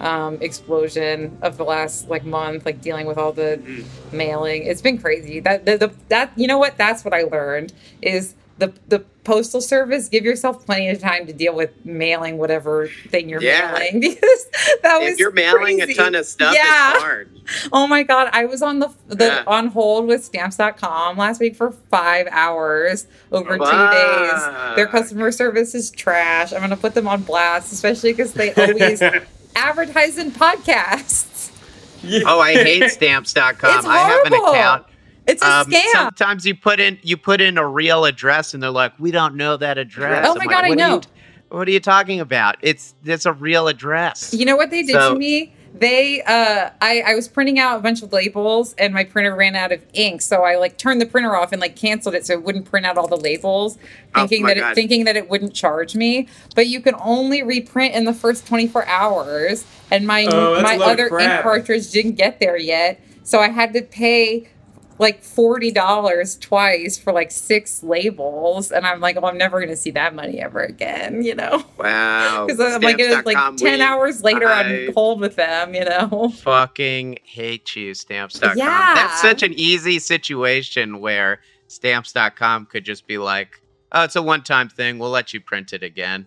um, explosion of the last like month, like dealing with all the Mm-hmm. mailing. It's been crazy. That the, the that you know what? That's what I learned is the the postal service. Give yourself plenty of time to deal with mailing whatever thing you're Yeah. mailing because that was If you're mailing crazy. a ton of stuff, Yeah. it's hard. Oh my god, I was on the the Yeah. on hold with stamps.com last week for 5 hours over 2 days. Their customer service is trash. I'm going to put them on blast, especially cuz they always advertise in podcasts. Yeah. Oh, I hate stamps.com. It's I have an account. It's a Um, scam. sometimes you put in you put in a real address and they're like, "We don't know that address." Oh I'm my like, God, I "What are you know. what are you talking about? It's it's a real address. You know what they did So- to me? They, uh, I, I was printing out a bunch of labels and my printer ran out of ink, so I like turned the printer off and like canceled it so it wouldn't print out all the labels, Oh thinking my that it, thinking that it wouldn't charge me. But you can only reprint in the first 24 hours, and my Oh, my a load of other ink cartridge didn't get there yet, so I had to pay like forty dollars twice for like six labels, and I'm like, oh, I'm never gonna see that money ever again, you know. Wow. Because I'm like, it was like 10 we- hours later I- on hold with them, you know? fucking hate you, stamps.com. Yeah. That's such an easy situation where stamps.com could just be like, oh, it's a one time thing. We'll let you print it again.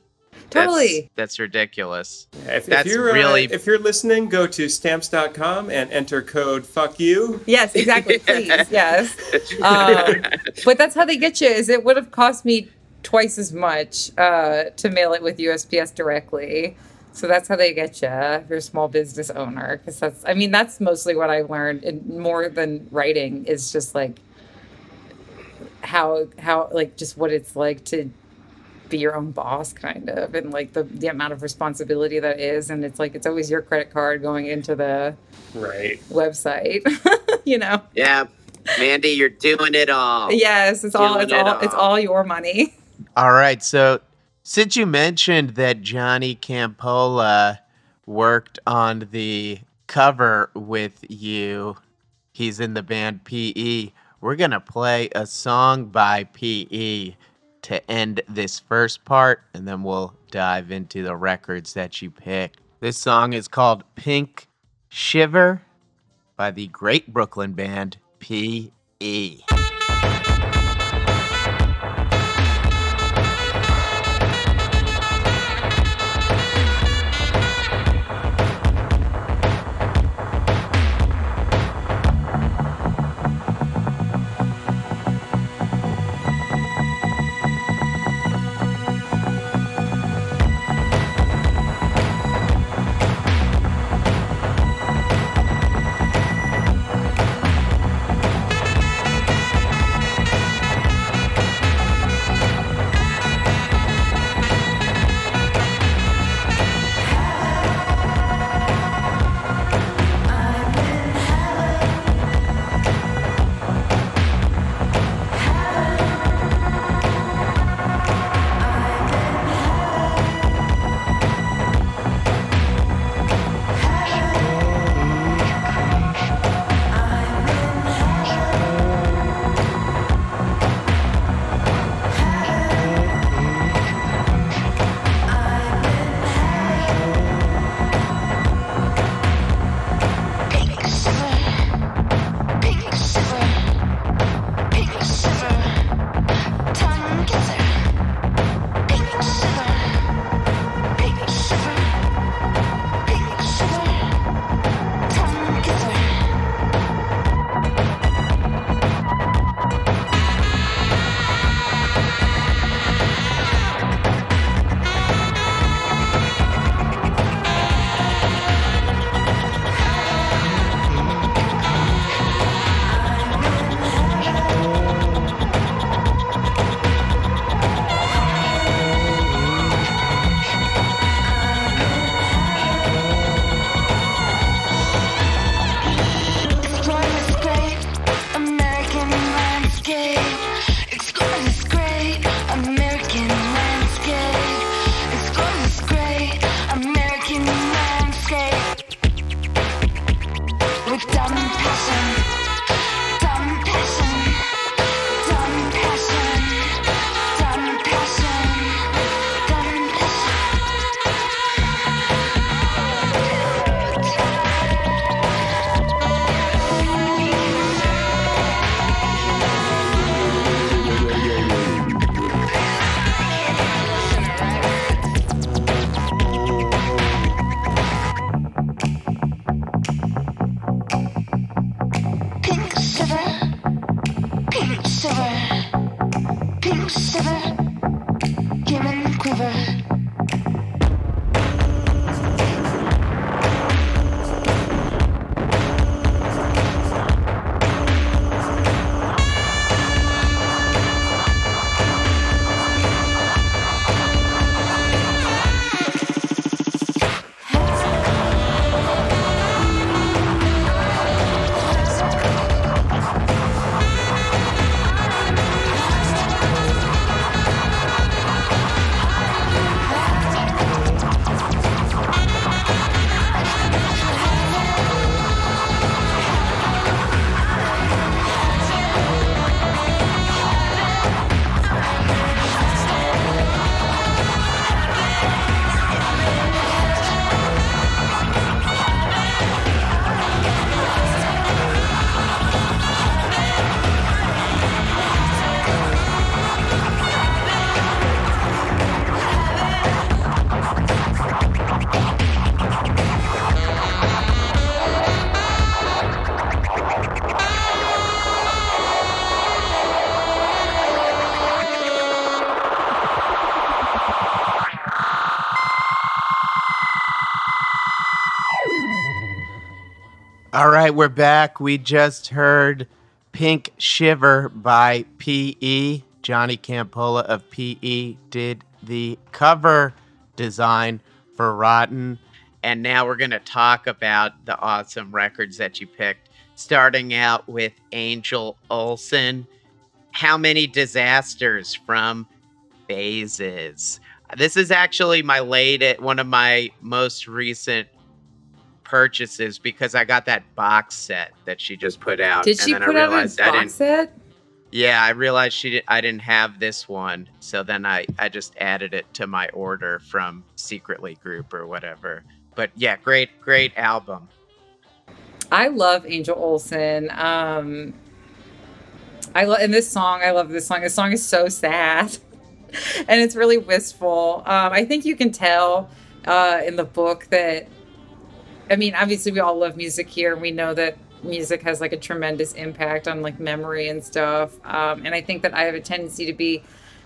That's- Totally. That's, ridiculous. If, That's if you're really- uh, if you're listening, go to stamps.com and enter code "fuck you." Yes, exactly. Please, yes. Um, but that's how they get you. Is it would have cost me twice as much uh, to mail it with USPS directly. So that's how they get you if you're a small business owner. Because that's, I mean, that's mostly what I learned. And more than writing is just like how, how, like, just what it's like to be your own boss, kind of, and like the, the amount of responsibility that is. And it's like, it's always your credit card going into the right website, you know? Yeah. Mandy, you're doing it all. Yes, it's all, it's it all, it's all. all your money. All right. So, since you mentioned that Johnny Campolo worked on the cover with you, he's in the band PE. We're going to play a song by PE to end this first part, and then we'll dive into the records that you picked. This song is called Pink Shiver by the great Brooklyn band. PE. Right, we're back. We just heard Pink Shiver by PE. Johnny Campolo of PE did the cover design for Rotten. And now we're going to talk about the awesome records that you picked, starting out with Angel Olsen. How many disasters from phases? This is actually my late, one of my most recent purchases because I got that box set that she just put out. Did she put out a box set? Yeah, I realized she did, I didn't have this one, so then I I just added it to my order from Secretly Group or whatever. But yeah, great great album. I love Angel Olsen. Um I love in this song. I love this song. This song is so sad, and it's really wistful. Um, I think you can tell uh, in the book that. I mean, obviously, we all love music here. We know that music has like a tremendous impact on like memory and stuff. Um, and I think that I have a tendency to be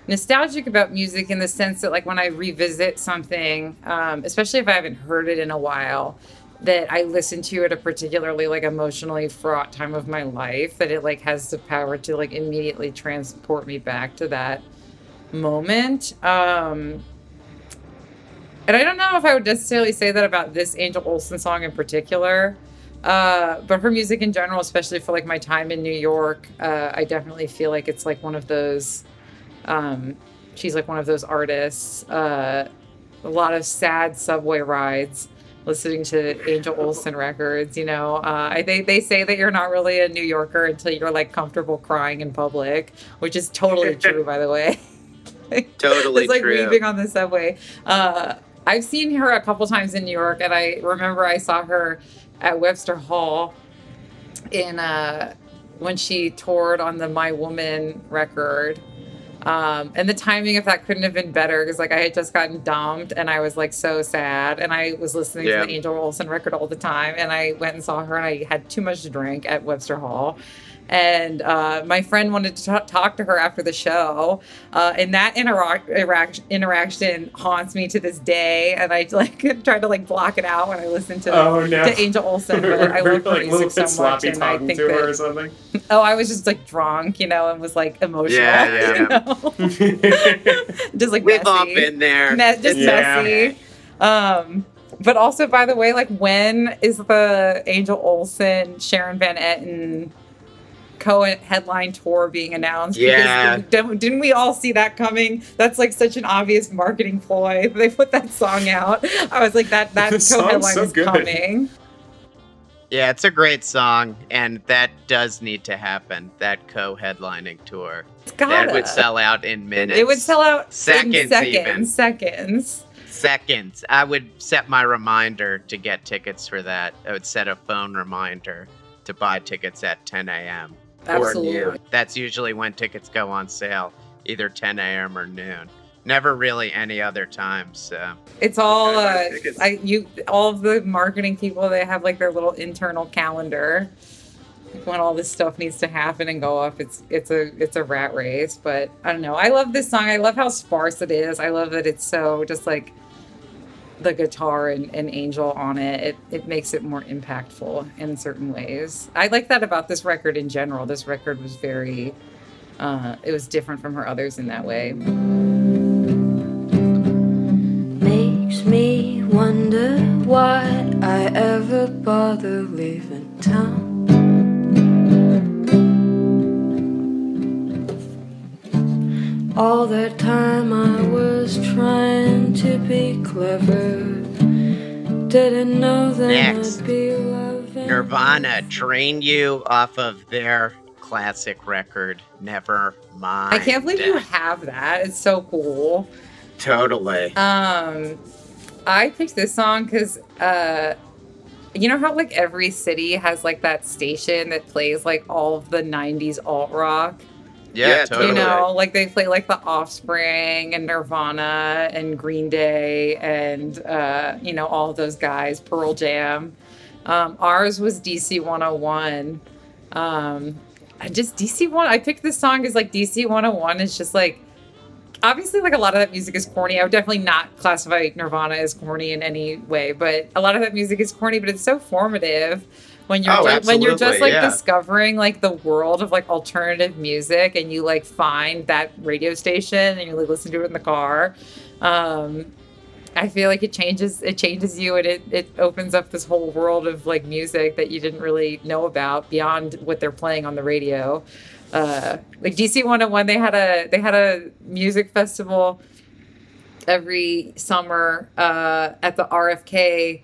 nostalgic about music in the sense that like when I revisit something, um, especially if I haven't heard it in a while, that I listen to at a particularly like emotionally fraught time of my life, that it like has the power to like immediately transport me back to that moment. Um, and I don't know if I would necessarily say that about this Angel Olsen song in particular. Uh, but her music in general, especially for like my time in New York, uh, I definitely feel like it's like one of those. Um, she's like one of those artists. Uh, a lot of sad subway rides, listening to Angel Olsen records. You know, uh, they they say that you're not really a New Yorker until you're like comfortable crying in public, which is totally true, by the way. totally it's like true. weeping on the subway. Uh, I've seen her a couple times in New York, and I remember I saw her at Webster Hall in uh, when she toured on the My Woman record. Um, and the timing of that couldn't have been better because like I had just gotten dumped and I was like so sad and I was listening Yeah. to the Angel Olsen record all the time and I went and saw her and I had too much to drink at Webster Hall. And uh, my friend wanted to ta- talk to her after the show, uh, and that interac- interac- interaction haunts me to this day. And I like try to like block it out when I listen to Oh, no. to Angel Olsen, but I Were you, love her like, a music so much, and I think to her or that something. oh, I was just like drunk, you know, and was like emotional, Yeah, you yeah. know? just like We've messy. all been there. Me- just Yeah. messy. Um, but also, by the way, like when is the Angel Olsen, Sharon Van Etten co-headline tour being announced? Yeah. Because didn't didn't we all see that coming? That's like such an obvious marketing ploy. They put that song out. I was like, that that The co-headline so is good. coming. Yeah, it's a great song, and that does need to happen. That co-headlining tour It's that gotta. would sell out in minutes. It would sell out Seconds in seconds. even. Seconds. seconds. I would set my reminder to get tickets for that. I would set a phone reminder to buy tickets at 10 a.m. or Absolutely. noon. That's usually when tickets go on sale, either 10 a.m. or noon. Never really any other time. So It's all uh. I you all of the marketing people they have like their little internal calendar like, when all this stuff needs to happen and go up. It's it's a it's a rat race, but I don't know. I love this song. I love how sparse it is. I love that it's so just like the guitar and, and Angel on it. It it makes it more impactful in certain ways. I like that about this record in general. This record was very uh, it was different from her others in that way. Makes me wonder why I ever bother leaving town. All that time I was trying to be clever. Didn't know that Next. I'd be loving Nirvana drain you off of their classic record, Never Mind. I can't believe you have that. It's so cool. Totally. Um, I picked this song because, uh, you know how like every city has like that station that plays like all of the '90s alt rock. Yeah, Yeah, totally. You know, like they play like the Offspring and Nirvana and Green Day and uh, you know all of those guys, Pearl Jam. Um, ours was DC 101. Um, I just DC one. I picked this song because like DC 101 is just like obviously like a lot of that music is corny. I would definitely not classify Nirvana as corny in any way, but a lot of that music is corny, but it's so formative when you're Oh, ju- when you're just like yeah. discovering like the world of like alternative music and you like find that radio station and you like listen to it in the car um i feel like it changes it changes you and it it opens up this whole world of like music that you didn't really know about beyond what they're playing on the radio uh like dc 101 they had a they had a music festival every summer uh at the rfk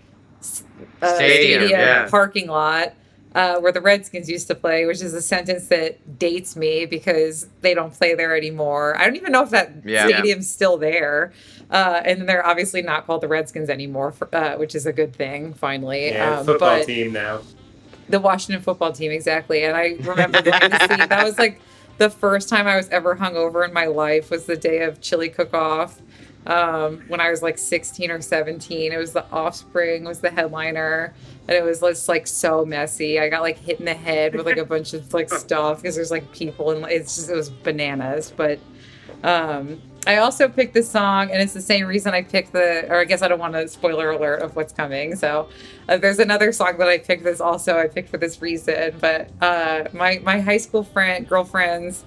uh, Stadium, stadium, yeah. parking lot uh, where the Redskins used to play, which is a sentence that dates me because they don't play there anymore. I don't even know if that Yeah. stadium's still there. Uh, and they're obviously not called the Redskins anymore, for, uh, which is a good thing, finally. Yeah, Um, football but team now. the Washington football team, exactly. And I remember going to see that was like the first time I was ever hungover in my life was the day of chili cook off. Um, when I was like 16 or 17, it was the Offspring was the headliner, and it was just like so messy. I got like hit in the head with like a bunch of like stuff because there's like people and it's just it was bananas. But um, I also picked this song, and it's the same reason I picked the, or I guess I don't want to spoiler alert of what's coming. So uh, there's another song that I picked this also I picked for this reason. But uh, my my high school friend girlfriends,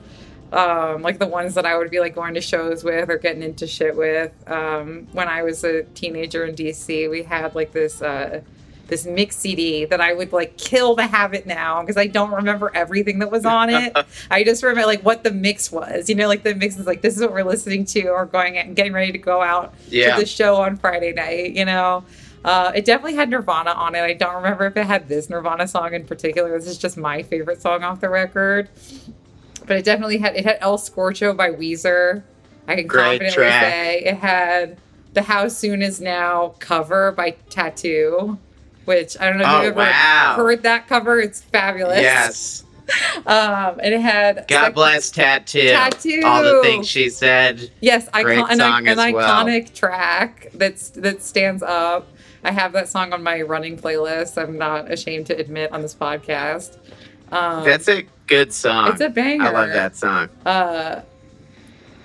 um, like the ones that I would be like going to shows with or getting into shit with. Um, when I was a teenager in DC, we had like this. Uh, this mix CD that I would like kill to have it now because I don't remember everything that was on it. I just remember like what the mix was. You know, like the mix is like this is what we're listening to or going and getting ready to go out Yeah. to the show on Friday night. You know, uh, it definitely had Nirvana on it. I don't remember if it had this Nirvana song in particular. This is just my favorite song off the record. But it definitely had it had El Scorcho by Weezer. I can Great confidently track. say it had the How Soon Is Now cover by t.A.T.u., which I don't know if Oh, you've ever wow. heard that cover. It's fabulous. Yes. Um, and it had God like- bless Tattoo. Tattoo. All the things she said. Yes, icon- an, an well. iconic track that's that stands up. I have that song on my running playlist. I'm not ashamed to admit on this podcast. Um, That's a good song. it's a banger. I love that song. uh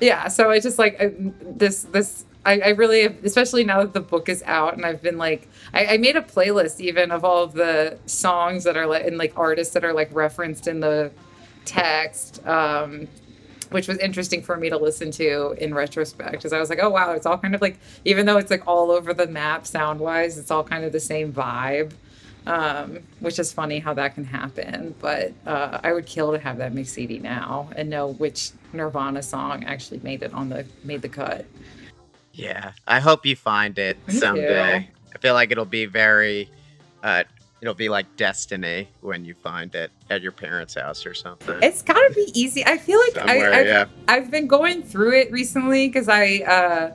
yeah so i just like I, this this I, I really especially now that the book is out and i've been like I, I made a playlist even of all of the songs that are like and like artists that are like referenced in the text um which was interesting for me to listen to in retrospect because i was like oh wow it's all kind of like even though it's like all over the map sound wise it's all kind of the same vibe um, which is funny how that can happen. But uh, I would kill to have that mix CD now and know which Nirvana song actually made it on the made the cut. Yeah. I hope you find it Me someday. I feel like it'll be very uh it'll be like destiny when you find it at your parents' house or something. It's got to be easy. I feel like Somewhere, I, I've, yeah. I've been going through it recently because I uh,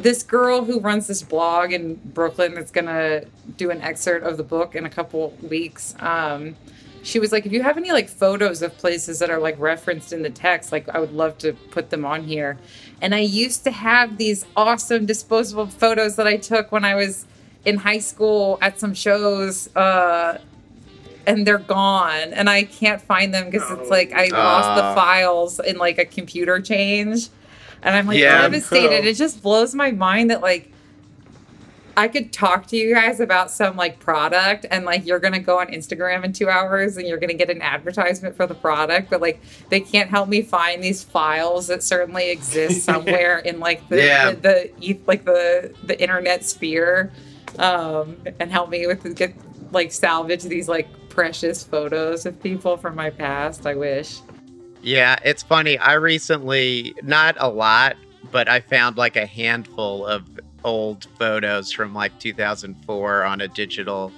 this girl who runs this blog in Brooklyn that's gonna do an excerpt of the book in a couple weeks. Um, she was like, if you have any like photos of places that are like referenced in the text, like I would love to put them on here. And I used to have these awesome disposable photos that I took when I was in high school at some shows. Uh, and they're gone and I can't find them because it's like I lost the Ah. files in like a computer change. And I'm like Yeah. devastated. It just blows my mind that like I could talk to you guys about some like product and like you're gonna go on Instagram in two hours and you're gonna get an advertisement for the product, but like they can't help me find these files that certainly exist somewhere in like the, Yeah. the, the like the the internet sphere, um, and help me with get like salvage these like precious photos of people from my past. I wish. Yeah, it's funny. I recently, not a lot, but I found like a handful of old photos from like 2004 on a digital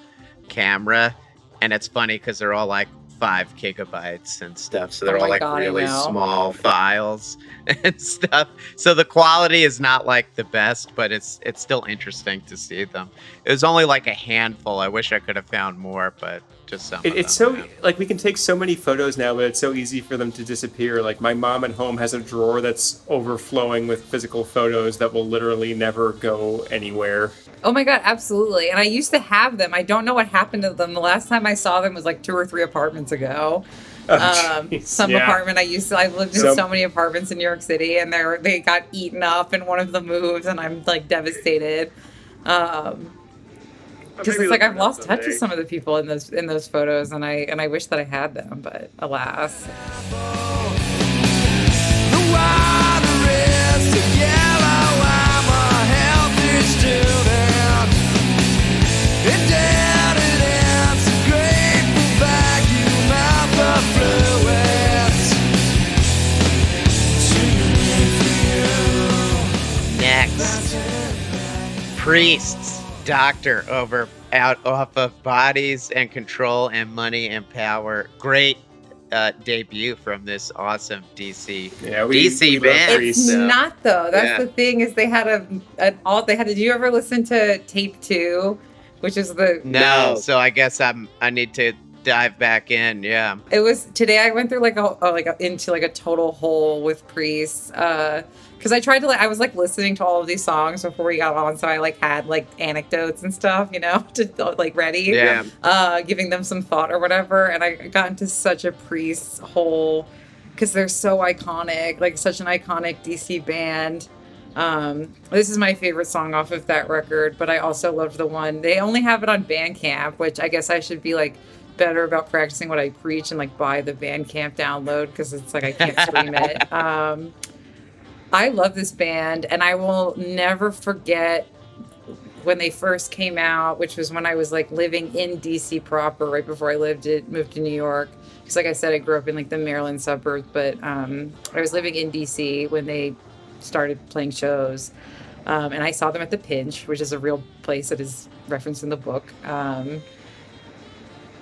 camera. And it's funny because they're all like five gigabytes and stuff. So they're Oh all like God, really small files and stuff. So the quality is not like the best, but it's it's still interesting to see them. It was only like a handful. I wish I could have found more, but just some. It, it's them, so yeah. like we can take so many photos now, but it's so easy for them to disappear. Like my mom at home has a drawer that's overflowing with physical photos that will literally never go anywhere. Oh my god, absolutely. And I used to have them. I don't know what happened to them. The last time I saw them was like two or three apartments ago. Oh, um, some Yeah. apartment I used to. I've lived in So- so, many apartments in New York City, and they're they got eaten up in one of the moves, and I'm like devastated. Um, because it's like I've it up lost touch with some of the people in those in those photos, and I and I wish that I had them, but alas. The water is so yellow. I'm a healthy student. And dead it ends. A grateful vacuum of affluence. Next, priests, doctor over out off of bodies and control and money and power. Great uh, debut from this awesome DC Yeah, we, DC we band. Priest. It's so- not though. That's Yeah. the thing is they had a an all they had. Did you ever listen to tape two, which is the No, No. so I guess I'm I need to dive back in. Yeah. it was today i went through like a, a- like a, into like a total hole with priests uh because i tried to like i was like listening to all of these songs before we got on so i like had like anecdotes and stuff you know to like ready Yeah. uh giving them some thought or whatever and i got into such a priest hole because they're so iconic like such an iconic dc band um this is my favorite song off of that record but i also loved the one they only have it on bandcamp which i guess i should be like better about practicing what i preach and like buy the bandcamp download because it's like i can't stream it um i love this band and i will never forget when they first came out, which was when I was like living in DC proper, right before I lived it, moved to New York. Because, like I said, I grew up in like the Maryland suburbs, but um, I was living in DC when they started playing shows. Um, and I saw them at the Pinch, which is a real place that is referenced in the book. Um,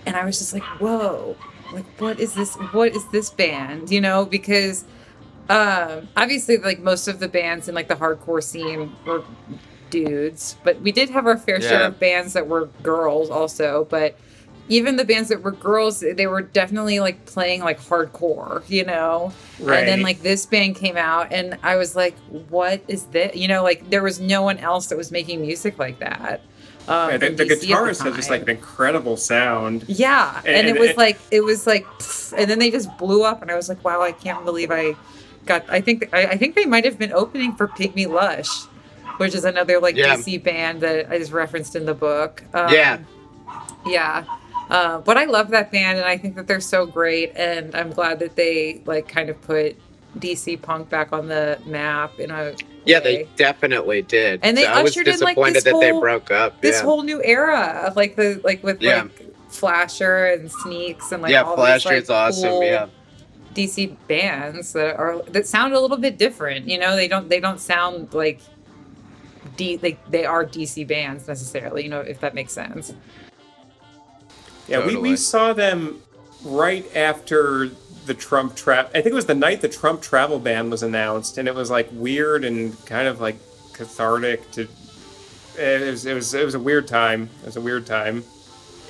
and I was just like, whoa, like, what is this? What is this band? You know, because um, obviously, like most of the bands in like the hardcore scene were dudes, but we did have our fair share of bands that were girls also. But even the bands that were girls, they were definitely like playing like hardcore, you know. Right. And then like this band came out, and I was like, "What is this?" You know, like there was no one else that was making music like that. Um, Yeah, the, the guitarist had just like an incredible sound. Yeah, and, And- it was like it was like, pff, and then they just blew up, and I was like, wow, I can't believe I got. I think I, I think they might have been opening for Pygmy Lush, which is another like Yeah. DC band that is referenced in the book. Um, Yeah. yeah. Uh, but I love that band, and I think that they're so great, and I'm glad that they like kind of put DC punk back on the map in a Yeah, way. they definitely did. And they So I was ushered in, like, disappointed this that they whole- broke up. this yeah. whole new era of like the like with Yeah. like Flasher and Sneaks and like yeah, all Flasher's these, like, awesome. cool Yeah. DC bands that are that sound a little bit different. You know, they don't they don't sound like D they they are DC bands necessarily. You know, if that makes sense. Yeah, we, we saw them right after the Trump trap. I think it was the night the Trump travel ban was announced, and it was like weird and kind of like cathartic. To it was it was it was a weird time. It was a weird time.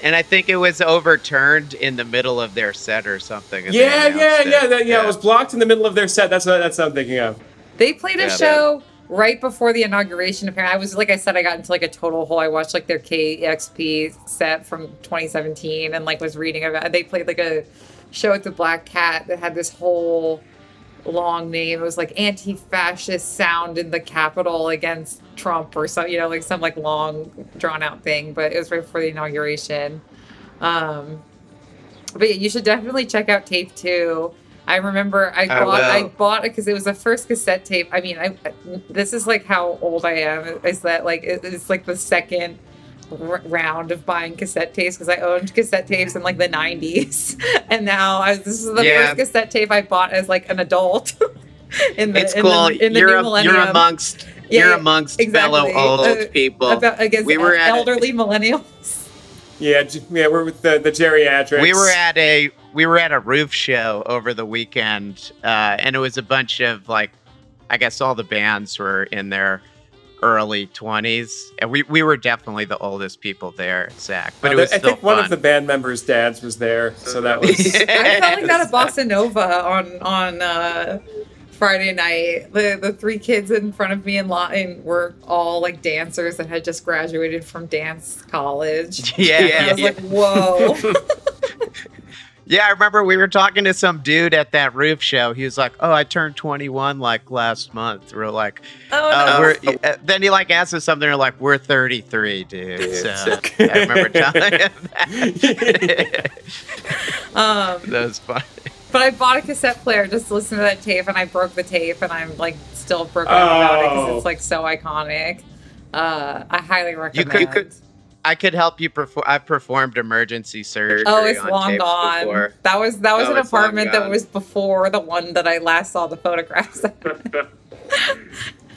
And I think it was overturned in the middle of their set or something. Yeah, yeah, yeah, that, yeah. It was blocked in the middle of their set. That's what that's what I'm thinking of. They played a Yeah, show right before the inauguration. Apparently, I was like I said, I got into like a total hole. I watched like their KEXP set from 2017 and like was reading about. it. They played like a show at the Black Cat that had this whole long name. It was like anti-fascist sound in the Capitol against Trump or some, you know, like some like long drawn out thing. But it was right before the inauguration. Um, but yeah, you should definitely check out tape two. I remember I I bought I, bought it because it was the first cassette tape. I mean, I this is like how old I am. Is that like it- it's like the second r- round of buying cassette tapes because I owned cassette tapes in like the '90s, and now I, this is the Yeah. first cassette tape I bought as like an adult. in the, It's in cool. The, in the you're, new a- millennium. you're amongst Yeah, you're amongst exactly. fellow old Uh, people. about against we were at elderly millennials. Yeah, yeah. We're with the the geriatrics. we were at a we were at a roof show over the weekend, uh, and it was a bunch of like, I guess all the bands were in their early twenties, and we we were definitely the oldest people there, Zach. But Uh, it was I still think one of the band members' dads was there, so that was. I felt like that at Bossa Nova on on uh, Friday night. The the three kids in front of me in line were all like dancers that had just graduated from dance college. yeah, yeah I was yeah. like, whoa. Yeah, I remember we were talking to some dude at that roof show. He was like, "Oh, I turned 21 like last month." We're like, Oh uh, no. we're, uh, then he like asked us something. We're like, "We're 33, dude." Dude, So so- I remember telling him that. um, that was funny. but I bought a cassette player just to listen to that tape, and I broke the tape, and I'm like still broken up about it because Oh. it's like so iconic. Uh, I highly recommend. could- you could- I could help you perform. I've performed emergency surgery. Oh, it's on long gone. before. That was that was Oh, an it's apartment that was before the one that I last saw the photographs.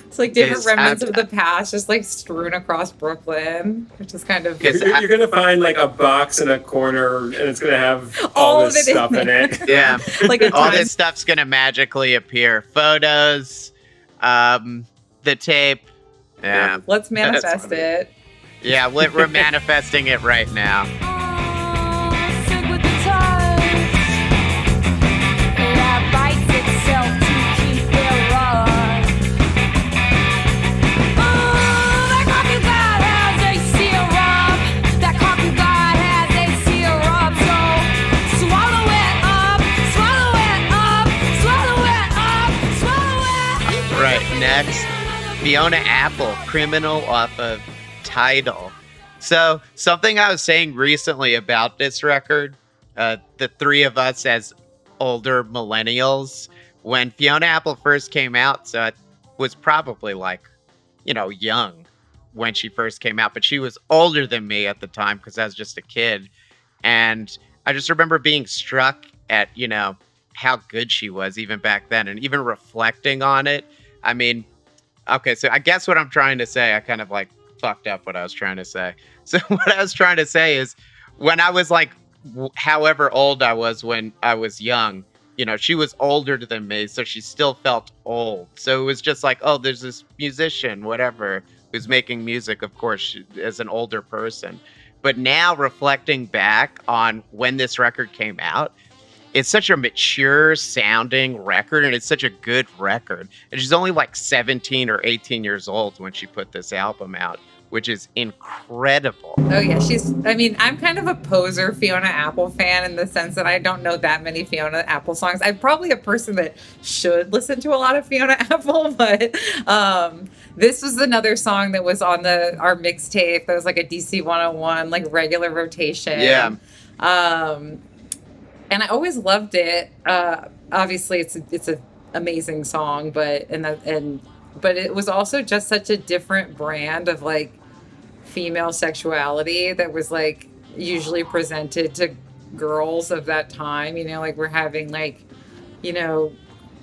it's like different remnants I've- of the past, just like strewn across Brooklyn, which is kind of You're, you're gonna find like a box in a corner, and it's gonna have All all, of this it in stuff in, there. it. Yeah. like all time- this stuff's gonna magically appear. Photos, um, the tape. Yeah, Let's manifest it. Yeah. we- We're manifesting it right now. Sick with the times. That bites itself to keep it right. That coffee god has a syrup. That coffee god has a syrup. So swallow it up, swallow it up, swallow it up, swallow it. Right, next, Fiona Apple, criminal off of Tidal. So, something I was saying recently about this record, uh, the three of us as older millennials, when Fiona Apple first came out, so I was probably like, you know, young when she first came out, but she was older than me at the time because I was just a kid. And I just remember being struck at, you know, how good she was even back then and even reflecting on it. I mean, okay, so I guess what I'm trying to say, I kind of like fucked up what I was trying to say. So what I was trying to say is when I was like however old I was when I was young, you know, she was older than me, so she still felt old. So it was just like, oh, there's this musician, whatever, who's making music, of course, as an older person. But now reflecting back on when this record came out, it's such a mature sounding record and it's such a good record. And she's only like 17 or 18 years old when she put this album out, which is incredible. Oh yeah, she's. I mean, I'm kind of a poser Fiona Apple fan in the sense that I don't know that many Fiona Apple songs. I'm probably a person that should listen to a lot of Fiona Apple, but um, this was another song that was on the our mixtape. That was like a DC 101, like regular rotation. Yeah. Um, and I always loved it. Uh, obviously, it's a, it's a amazing song, but and that and but it was also just such a different brand of like female sexuality that was like usually presented to girls of that time. You know, like we're having like, you know,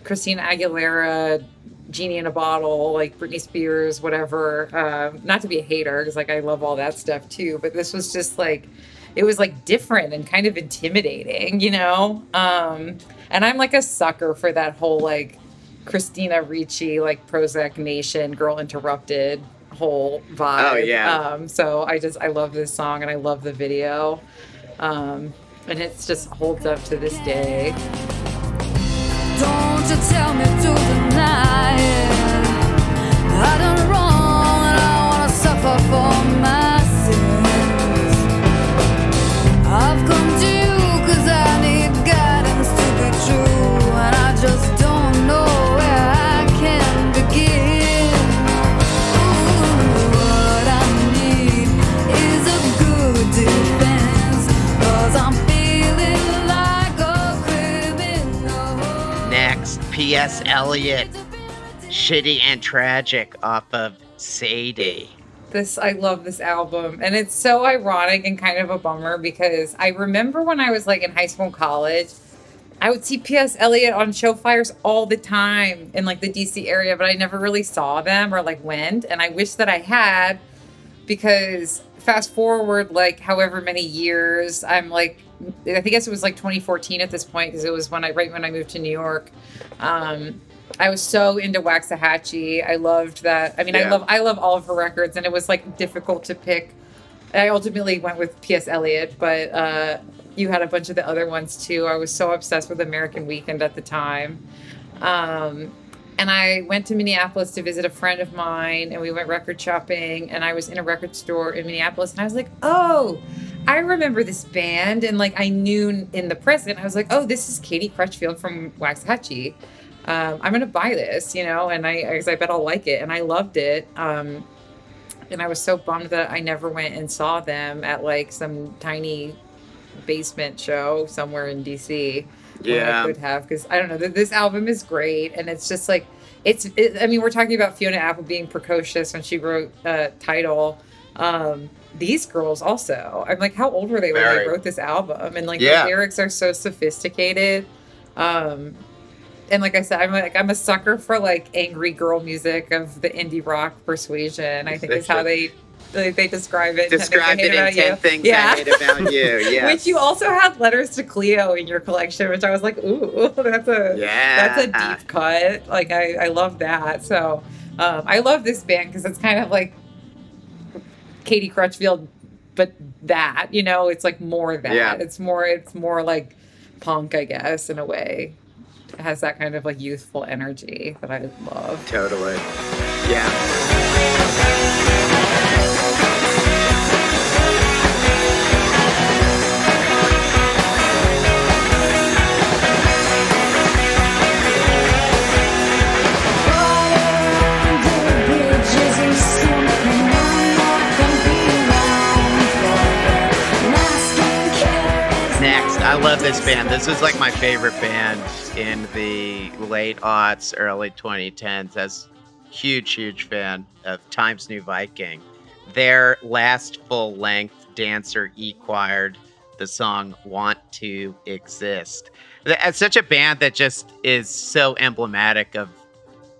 Christina Aguilera, Genie in a Bottle, like Britney Spears, whatever. Uh, not to be a hater, because like I love all that stuff too. But this was just like, it was like different and kind of intimidating, you know. Um, and I'm like a sucker for that whole like Christina Ricci, like Prozac Nation, Girl Interrupted whole vibe. Oh, yeah. Um, so I just I love this song and I love the video. Um, and it's just holds up to this day. Don't you tell me to deny it. I done wrong and I wanna suffer for my sins. I've come to you 'cause I need guidance to be true, and I just P.S. Eliot, Shitty and Tragic off of Sadie. This I love this album, and it's so ironic and kind of a bummer because I remember when I was like in high school and college, I would see P.S. Eliot on show flyers all the time in like the DC area, but I never really saw them or like went, and I wish that I had because fast forward like however many years, I'm like I think it was like 2014 at this point because it was when I right when I moved to New York. Um, I was so into Waxahatchee. I loved that. I mean, I love I love all of her records, and it was like difficult to pick. I ultimately went with P.S. Eliot, but uh, you had a bunch of the other ones too. I was so obsessed with American Weekend at the time. Um, and I went to Minneapolis to visit a friend of mine, and we went record shopping. And I was in a record store in Minneapolis, and I was like, "Oh, I remember this band, and like I knew in the present, I was like, oh, this is Katie Crutchfield from Waxahatchee. Um, I'm gonna buy this, you know, and I, I, I bet I'll like it, and I loved it. Um, and I was so bummed that I never went and saw them at like some tiny basement show somewhere in DC. Yeah. I could have because I don't know. This album is great, and it's just like it's. It, I mean, we're talking about Fiona Apple being precocious when she wrote uh, Tidal. Um, these girls also. I'm like, how old were they when Very. they wrote this album? And like Yeah. the lyrics are so sophisticated. Um, and like I said, I'm like I'm a sucker for like angry girl music of the indie rock persuasion. I think is how they they, they describe it. in 10 Things I Described Hate it in About You. things Yeah. I hate about you. Yeah. Which you also had letters to Cleo in your collection, which I was like, ooh, that's a Yeah. that's a deep cut. Like I, I love that. So um, I love this band because it's kind of like Katie Crutchfield, but that you know, it's like more that. Yeah. It's more it's more like punk, I guess, in a way. It has that kind of like youthful energy that I love. Totally. Yeah. I love this band. This is like my favorite band in the late aughts, early 2010s. As huge, huge fan of Times New Viking. Their last full length Dancer Equired the song "Want to Exist." It's such a band that just is so emblematic of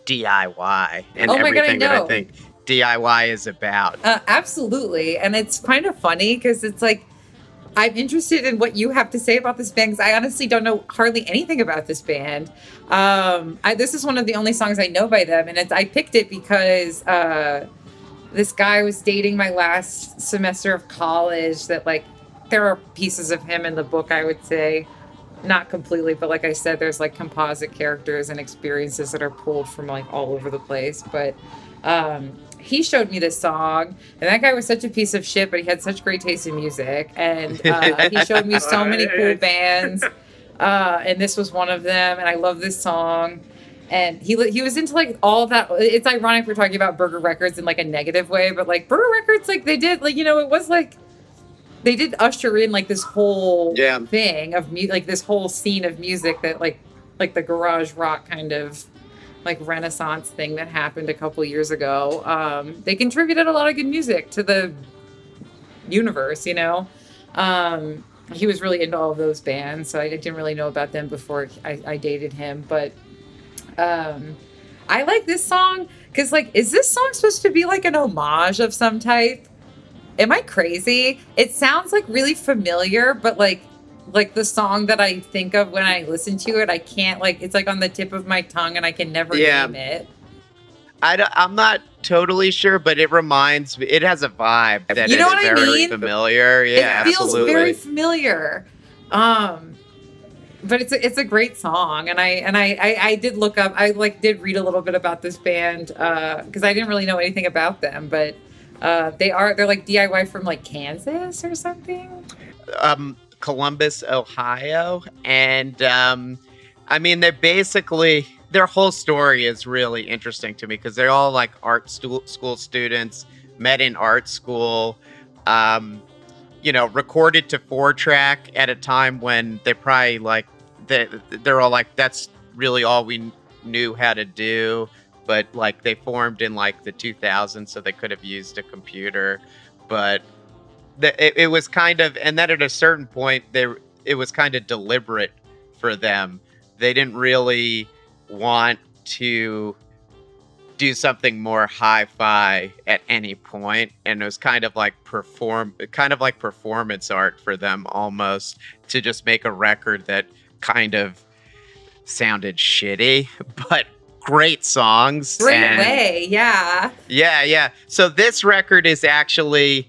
DIY and Oh my God, I everything that I think DIY is about. Uh, absolutely. And it's kind of funny because it's like, I'm interested in what you have to say about this band because I honestly don't know hardly anything about this band. Um, I, this is one of the only songs I know by them, and I picked it because uh, this guy was dating my last semester of college. That like, there are pieces of him in the book. I would say, not completely, but like I said, there's like composite characters and experiences that are pulled from like all over the place. But um, he showed me this song, and that guy was such a piece of shit, but he had such great taste in music, and uh, he showed me so many cool bands, uh, and this was one of them, and I love this song. And he he was into like all that. It's ironic we're talking about Burger Records in like a negative way, but like Burger Records, like they did like you know it was like they did usher in like this whole Yeah. thing of mu- like this whole scene of music that like like the garage rock kind of like renaissance thing that happened a couple years ago um they contributed a lot of good music to the universe you know? Um he was really into all of those bands so i didn't really know about them before i, I dated him but um i like this song because like is this song supposed to be like an homage of some type? Am i crazy? It sounds like really familiar but like like the song that i think of when i listen to it i can't like it's like on the tip of my tongue and i can never Yeah. name it I am not totally sure, but it reminds me. It has a vibe that You is know what I very mean? familiar. Yeah, it feels absolutely. very familiar um but it's a, it's a great song and I and I, I I did look up I like did read a little bit about this band uh because I didn't really know anything about them but uh they are they're like DIY from like Kansas or something um, Columbus, Ohio, and um, I mean, they're basically their whole story is really interesting to me because they're all like art stu- school students, met in art school, um, you know, recorded to four track at a time when they probably like they they're all like that's really all we knew how to do. But like they formed in like the 2000s, so they could have used a computer. But the, it, it was kind of and then at a certain point there it was kind of deliberate for them they didn't really want to do something more hi-fi at any point and it was kind of like perform kind of like performance art for them almost to just make a record that kind of sounded shitty but great songs Great and- way, yeah. yeah, yeah. So this record is actually,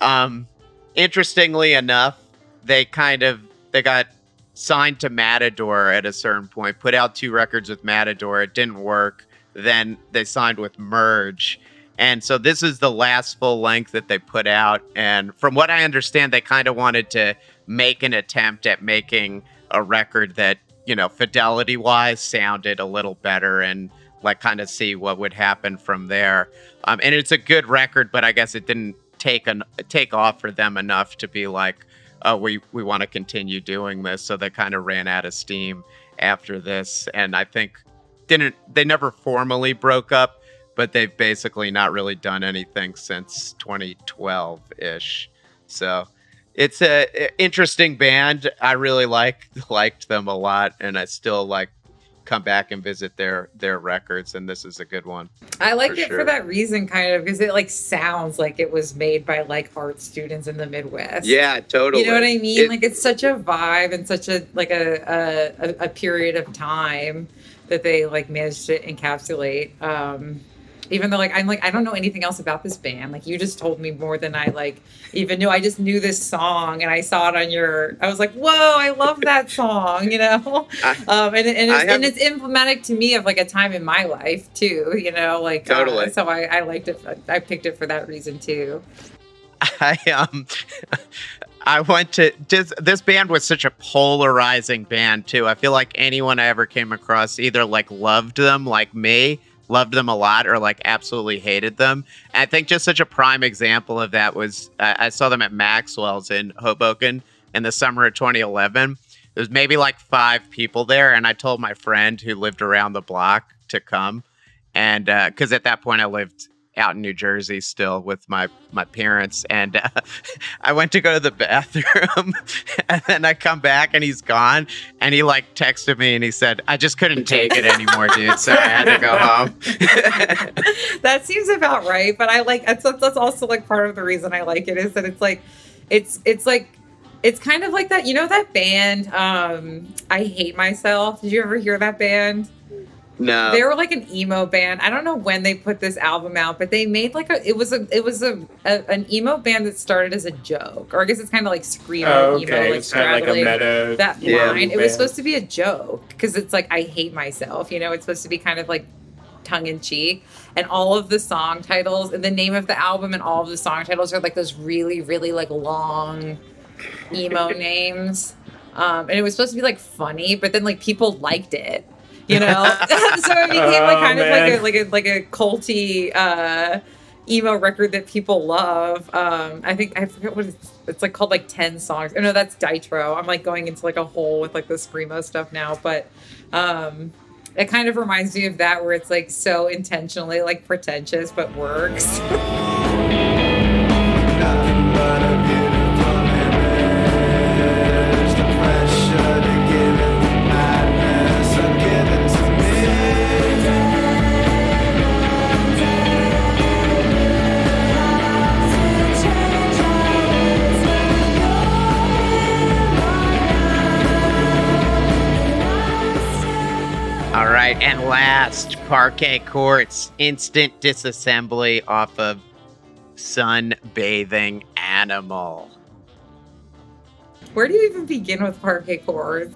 um, interestingly enough, they kind of they got signed to Matador at a certain point. Put out two records with Matador. It didn't work. Then they signed with Merge, And so this is the last full length that they put out. And from what I understand, they kind of wanted to make an attempt at making a record that, you know, fidelity wise sounded a little better and like kind of see what would happen from there. Um, and it's a good record, but I guess it didn't take an take off for them enough to be like, oh, we we want to continue doing this. So they kind of ran out of steam after this, and I think didn't they never formally broke up, but they've basically not really done anything since 2012 ish. So it's a a interesting band. I really like liked them a lot, and I still like come back and visit their their records. And this is a good one. I like For it sure. for that reason, kind of, because it like sounds like it was made by like art students in the Midwest. Yeah, totally. You know what I mean? It- like it's such a vibe and such a like a a, a, a period of time that they like managed to encapsulate. Um even though like I'm like I don't know anything else about this band. Like you just told me more than I like even knew. I just knew this song and I saw it on your I was like, whoa, I love that song, you know? I- um and, and, it's, and it's emblematic to me of like a time in my life too, you know, like uh, Totally. so I, I liked it I picked it for that reason too. I um I went to just this band was such a polarizing band too. I feel like anyone I ever came across either like loved them like me, loved them a lot, or like absolutely hated them. And I think just such a prime example of that was uh, I saw them at Maxwell's in Hoboken in the summer of 2011. There was maybe like five people there, and I told my friend who lived around the block to come, and because at that point I lived out in New Jersey still with my my parents, and uh, I went to go to the bathroom, and then I come back and he's gone, and he like texted me and he said, "I just couldn't take it anymore, dude, so I had to go home." that seems about right but i like that's that's also like part of the reason i like it is that it's like it's it's like it's kind of like that you know that band um i hate myself? Did you ever hear that band no, they were like an emo band i don't know when they put this album out but they made like a it was a it was a, a an emo band that started as a joke or i guess it's kind of like screamo Oh, emo like It's kind of like a straddling meta. that Yeah. line. It was supposed to be a joke because it's like I hate myself. You know, it's supposed to be kind of like tongue in cheek. And all of the song titles and the name of the album and all of the song titles are like those really, really like long emo names. Um, and it was supposed to be like funny, but then like people liked it. You know, so it became like Oh, kind of like a like a like a culty uh, emo record that people love. Um, I think I forget what it's, it's like called like ten songs. Oh no, that's Ditro. I'm like going into like a hole with like the screamo stuff now, but um, it kind of reminds me of that where it's like so intentionally like pretentious but works. right, and last, Parquet Courts, instant disassembly off of Sunbathing Animal. Where do you even begin with parquet Courts?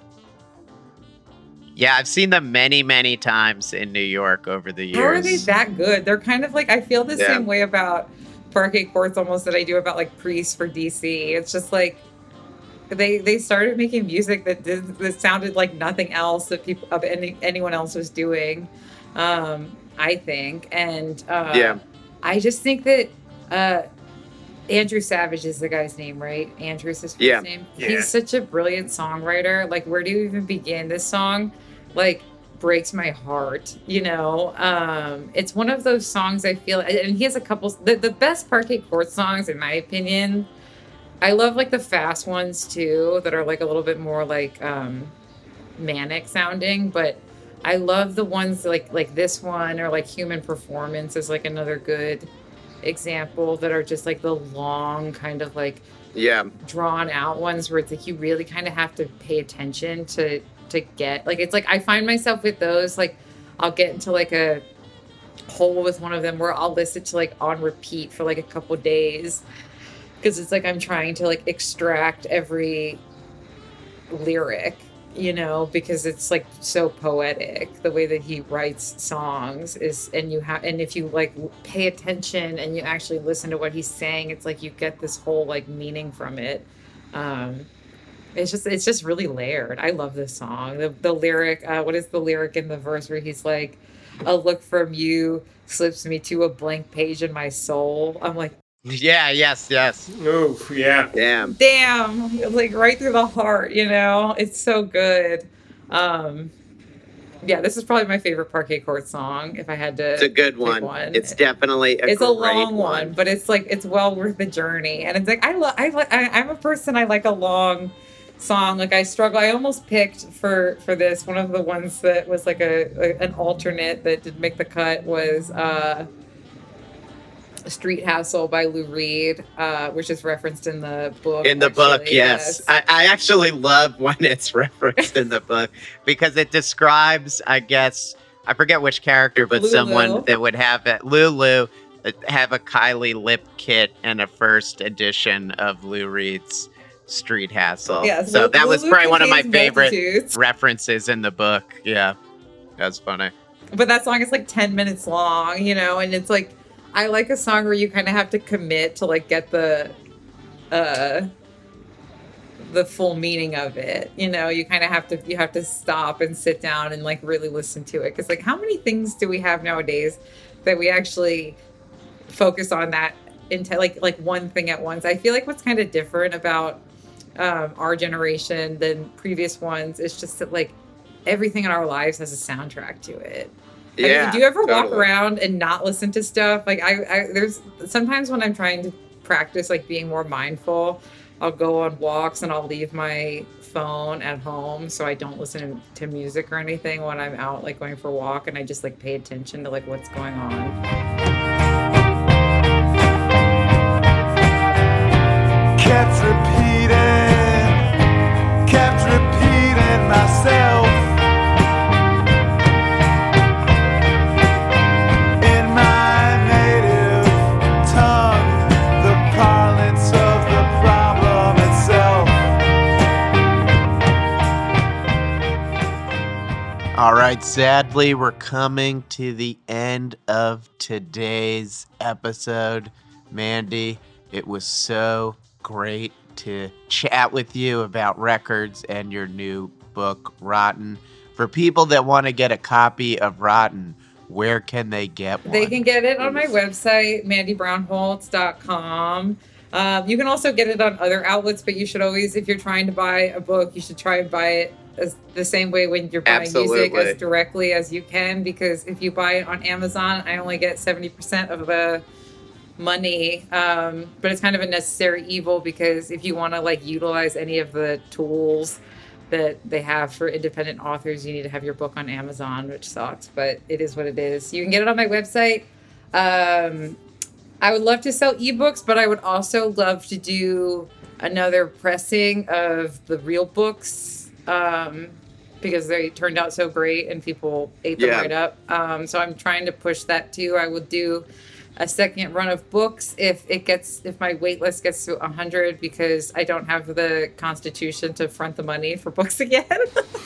Yeah, I've seen them many, many times in New York over the years. How are they that good? They're kind of like I feel the Yeah. same way about parquet courts almost that I do about like Priest for DC. It's just like they they started making music that did, that sounded like nothing else that people of any, anyone else was doing. Um, I think, and uh, Yeah. I just think that uh, Andrew Savage is the guy's name, right? Andrew's his first Yeah. name. Yeah. He's such a brilliant songwriter. Like, where do you even begin? This song, like, breaks my heart. You know, um, it's one of those songs I feel, and he has a couple. The, the best Parquet Court songs, in my opinion. I love like the fast ones too, that are like a little bit more like um, manic sounding, but. I love the ones like like this one or like Human Performance is like another good example that are just like the long kind of like Yeah. drawn out ones where it's like you really kind of have to pay attention to to get like it's like I find myself with those like I'll get into like a hole with one of them where I'll listen to like on repeat for like a couple days because it's like I'm trying to like extract every lyric you know, because it's like so poetic. The way that he writes songs is, and you have, and if you like pay attention and you actually listen to what he's saying, it's like you get this whole like meaning from it. Um, it's just, it's just really layered. I love this song. The the lyric, uh, what is the lyric in the verse where he's like, "A look from you slips me to a blank page in my soul." I'm like, Yeah, yes, yes. Oh, yeah. Damn. damn like right through the heart you know it's so good um yeah this is probably my favorite parquet court song if i had to It's a good pick one. It's definitely a it's a long one, but it's like it's well worth the journey and it's like i love i like i'm a person i like a long song like i struggle i almost picked for for this one of the ones that was like a, a an alternate that did make the cut was uh Street Hassle by Lou Reed, uh, which is referenced in the book. in the book actually, yes, I, I actually love when it's referenced in the book because it describes i guess i forget which character but Lulu. someone that would have it lulu uh, have a kylie lip kit and a first edition of lou reed's street hassle Yeah, so that was probably one of my favorite multitudes. references in the book yeah that's funny But that song is like 10 minutes long, you know, and it's like I like a song where you kind of have to commit to like get the uh the full meaning of it. You know, you kind of have to you have to stop and sit down and like really listen to it cuz like how many things do we have nowadays that we actually focus on that into like like one thing at once. I feel like what's kind of different about um, our generation than previous ones is just that like everything in our lives has a soundtrack to it. I mean, do you ever walk around and not listen to stuff? Like I, I there's sometimes when I'm trying to practice like being more mindful, I'll go on walks and I'll leave my phone at home so I don't listen to music or anything when I'm out like going for a walk and I just like pay attention to like what's going on. kept right, sadly, we're coming to the end of today's episode. Mandy, it was so great to chat with you about records and your new book, Rotten. For people that want to get a copy of Rotten, where can they get one? They can get it on my website, mandybrownholtz.com. Um, you can also get it on other outlets, but you should always, if you're trying to buy a book, you should try and buy it as the same way when you're buying music as directly as you can. Because if you buy it on Amazon, I only get 70% of the money. Um, but it's kind of a necessary evil because if you want to like utilize any of the tools that they have for independent authors, you need to have your book on Amazon, which sucks, but it is what it is. You can get it on my website. Um, I would love to sell ebooks, but I would also love to do another pressing of the real books um, because they turned out so great and people ate them Yeah. right up. Um, so I'm trying to push that too. I will do a second run of books if it gets if my wait list gets to 100 because I don't have the constitution to front the money for books again.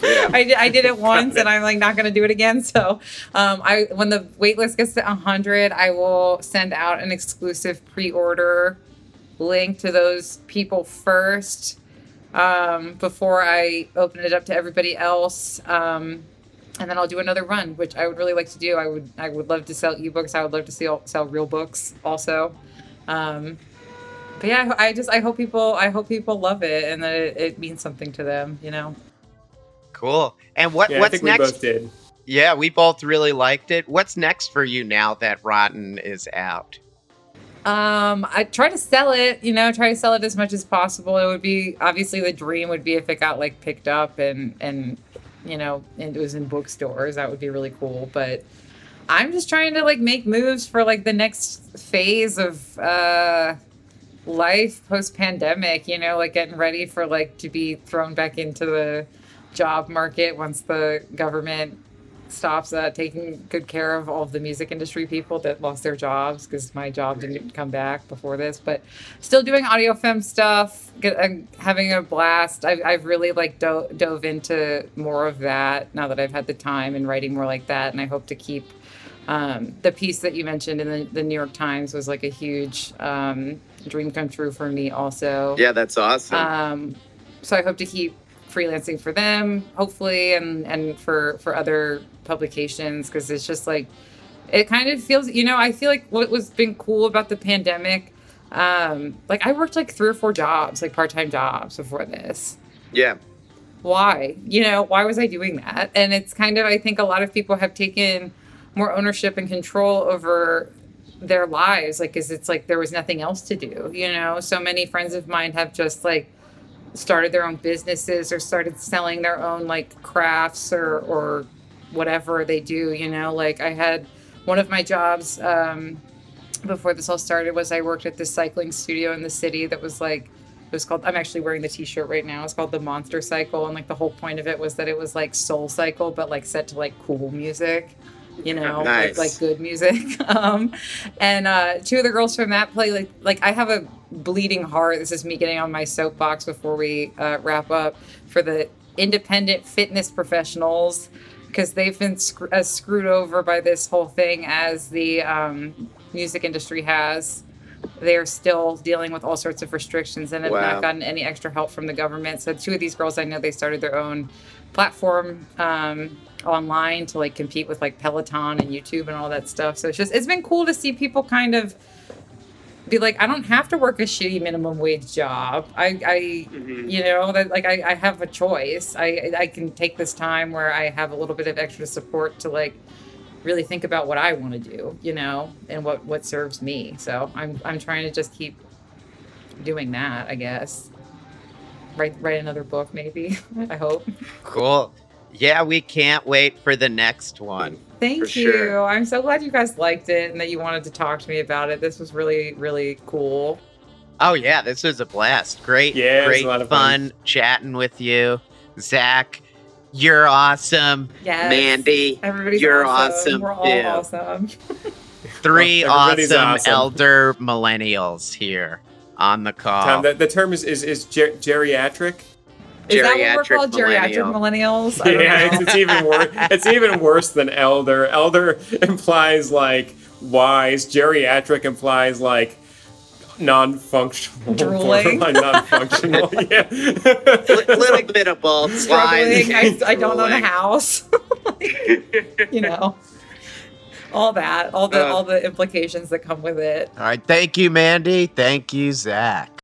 I, did, I did it once and I'm like not going to do it again. So um, I when the wait list gets to 100, I will send out an exclusive pre-order link to those people first um, before I open it up to everybody else. Um, and then I'll do another run, which I would really like to do. I would I would love to sell ebooks. I would love to sell sell real books also. Um, but yeah, I just I hope people I hope people love it and that it, it means something to them. You know. Cool. And what Yeah, I what's think we next? both did. Yeah, we both really liked it. What's next for you now that Rotten is out? Um, I try to sell it, you know, try to sell it as much as possible. It would be obviously the dream would be if it got like picked up and and you know, and it was in bookstores. That would be really cool. But I'm just trying to like make moves for like the next phase of uh life post pandemic, you know, like getting ready for like to be thrown back into the job market once the government stops uh, taking good care of all of the music industry people that lost their jobs because my job didn't come back before this. But still doing Audiofemme stuff, I'm having a blast. I've, I've really like do- dove into more of that now that I've had the time and writing more like that. And I hope to keep um, the piece that you mentioned in the, the New York Times was like a huge um, dream come true for me also. Yeah, that's awesome. Um, so I hope to keep freelancing for them, hopefully, and and for for other publications because it's just like it kind of feels. You know, I feel like what was been cool about the pandemic. Um, like I worked like three or four jobs, like part time jobs before this yeah. why you know why was i doing that and it's kind of i think a lot of people have taken more ownership and control over their lives like because it's like there was nothing else to do you know so many friends of mine have just like started their own businesses or started selling their own like crafts or or whatever they do you know? Like i had one of my jobs um before this all started was i worked at this cycling studio in the city that was like it was called i'm actually wearing the t-shirt right now. It's called the monster cycle and like the whole point of it was that it was like soul cycle but like set to like cool music you know Nice. like, like good music um and uh two of the girls from that play like like i have a bleeding heart this is me getting on my soapbox before we uh, wrap up for the independent fitness professionals because they've been scr- as screwed over by this whole thing as the um, music industry has they're still dealing with all sorts of restrictions and have Wow. not gotten any extra help from the government. So two of these girls, I know they started their own platform um, online to like compete with like Peloton and YouTube and all that stuff. So it's just it's been cool to see people kind of be like, I don't have to work a shitty minimum wage job. I, I mm-hmm. you know, that like I, I have a choice. I I can take this time where I have a little bit of extra support to like really think about what I want to do, you know, and what what serves me. So I'm I'm trying to just keep doing that, I guess. Write write another book, maybe. I hope. Cool. Yeah, we can't wait for the next one. Thank you. sure. I'm so glad you guys liked it and that you wanted to talk to me about it. This was really really cool. Oh yeah, this was a blast. Great, Yeah, great a lot of fun, fun. chatting with you, Zach. You're awesome, Yes. Mandy. Everybody's you're awesome. awesome, We're all too. awesome. Three awesome, awesome. elder millennials here on the call. Tom, the, the term is is, is ger- geriatric. Is that what we're Geriatric called? Geriatric millennials? I don't Yeah, know. it's, it's even worse. It's even worse than elder. Elder implies like wise. Geriatric implies like non-functional. Drooling. borderline non-functional. yeah. Li- little bit of both. struggling. I, I don't own a Drooling. house. you know, all that, all the Uh. all the implications that come with it. All right, thank you, Mandy. Thank you, Zach.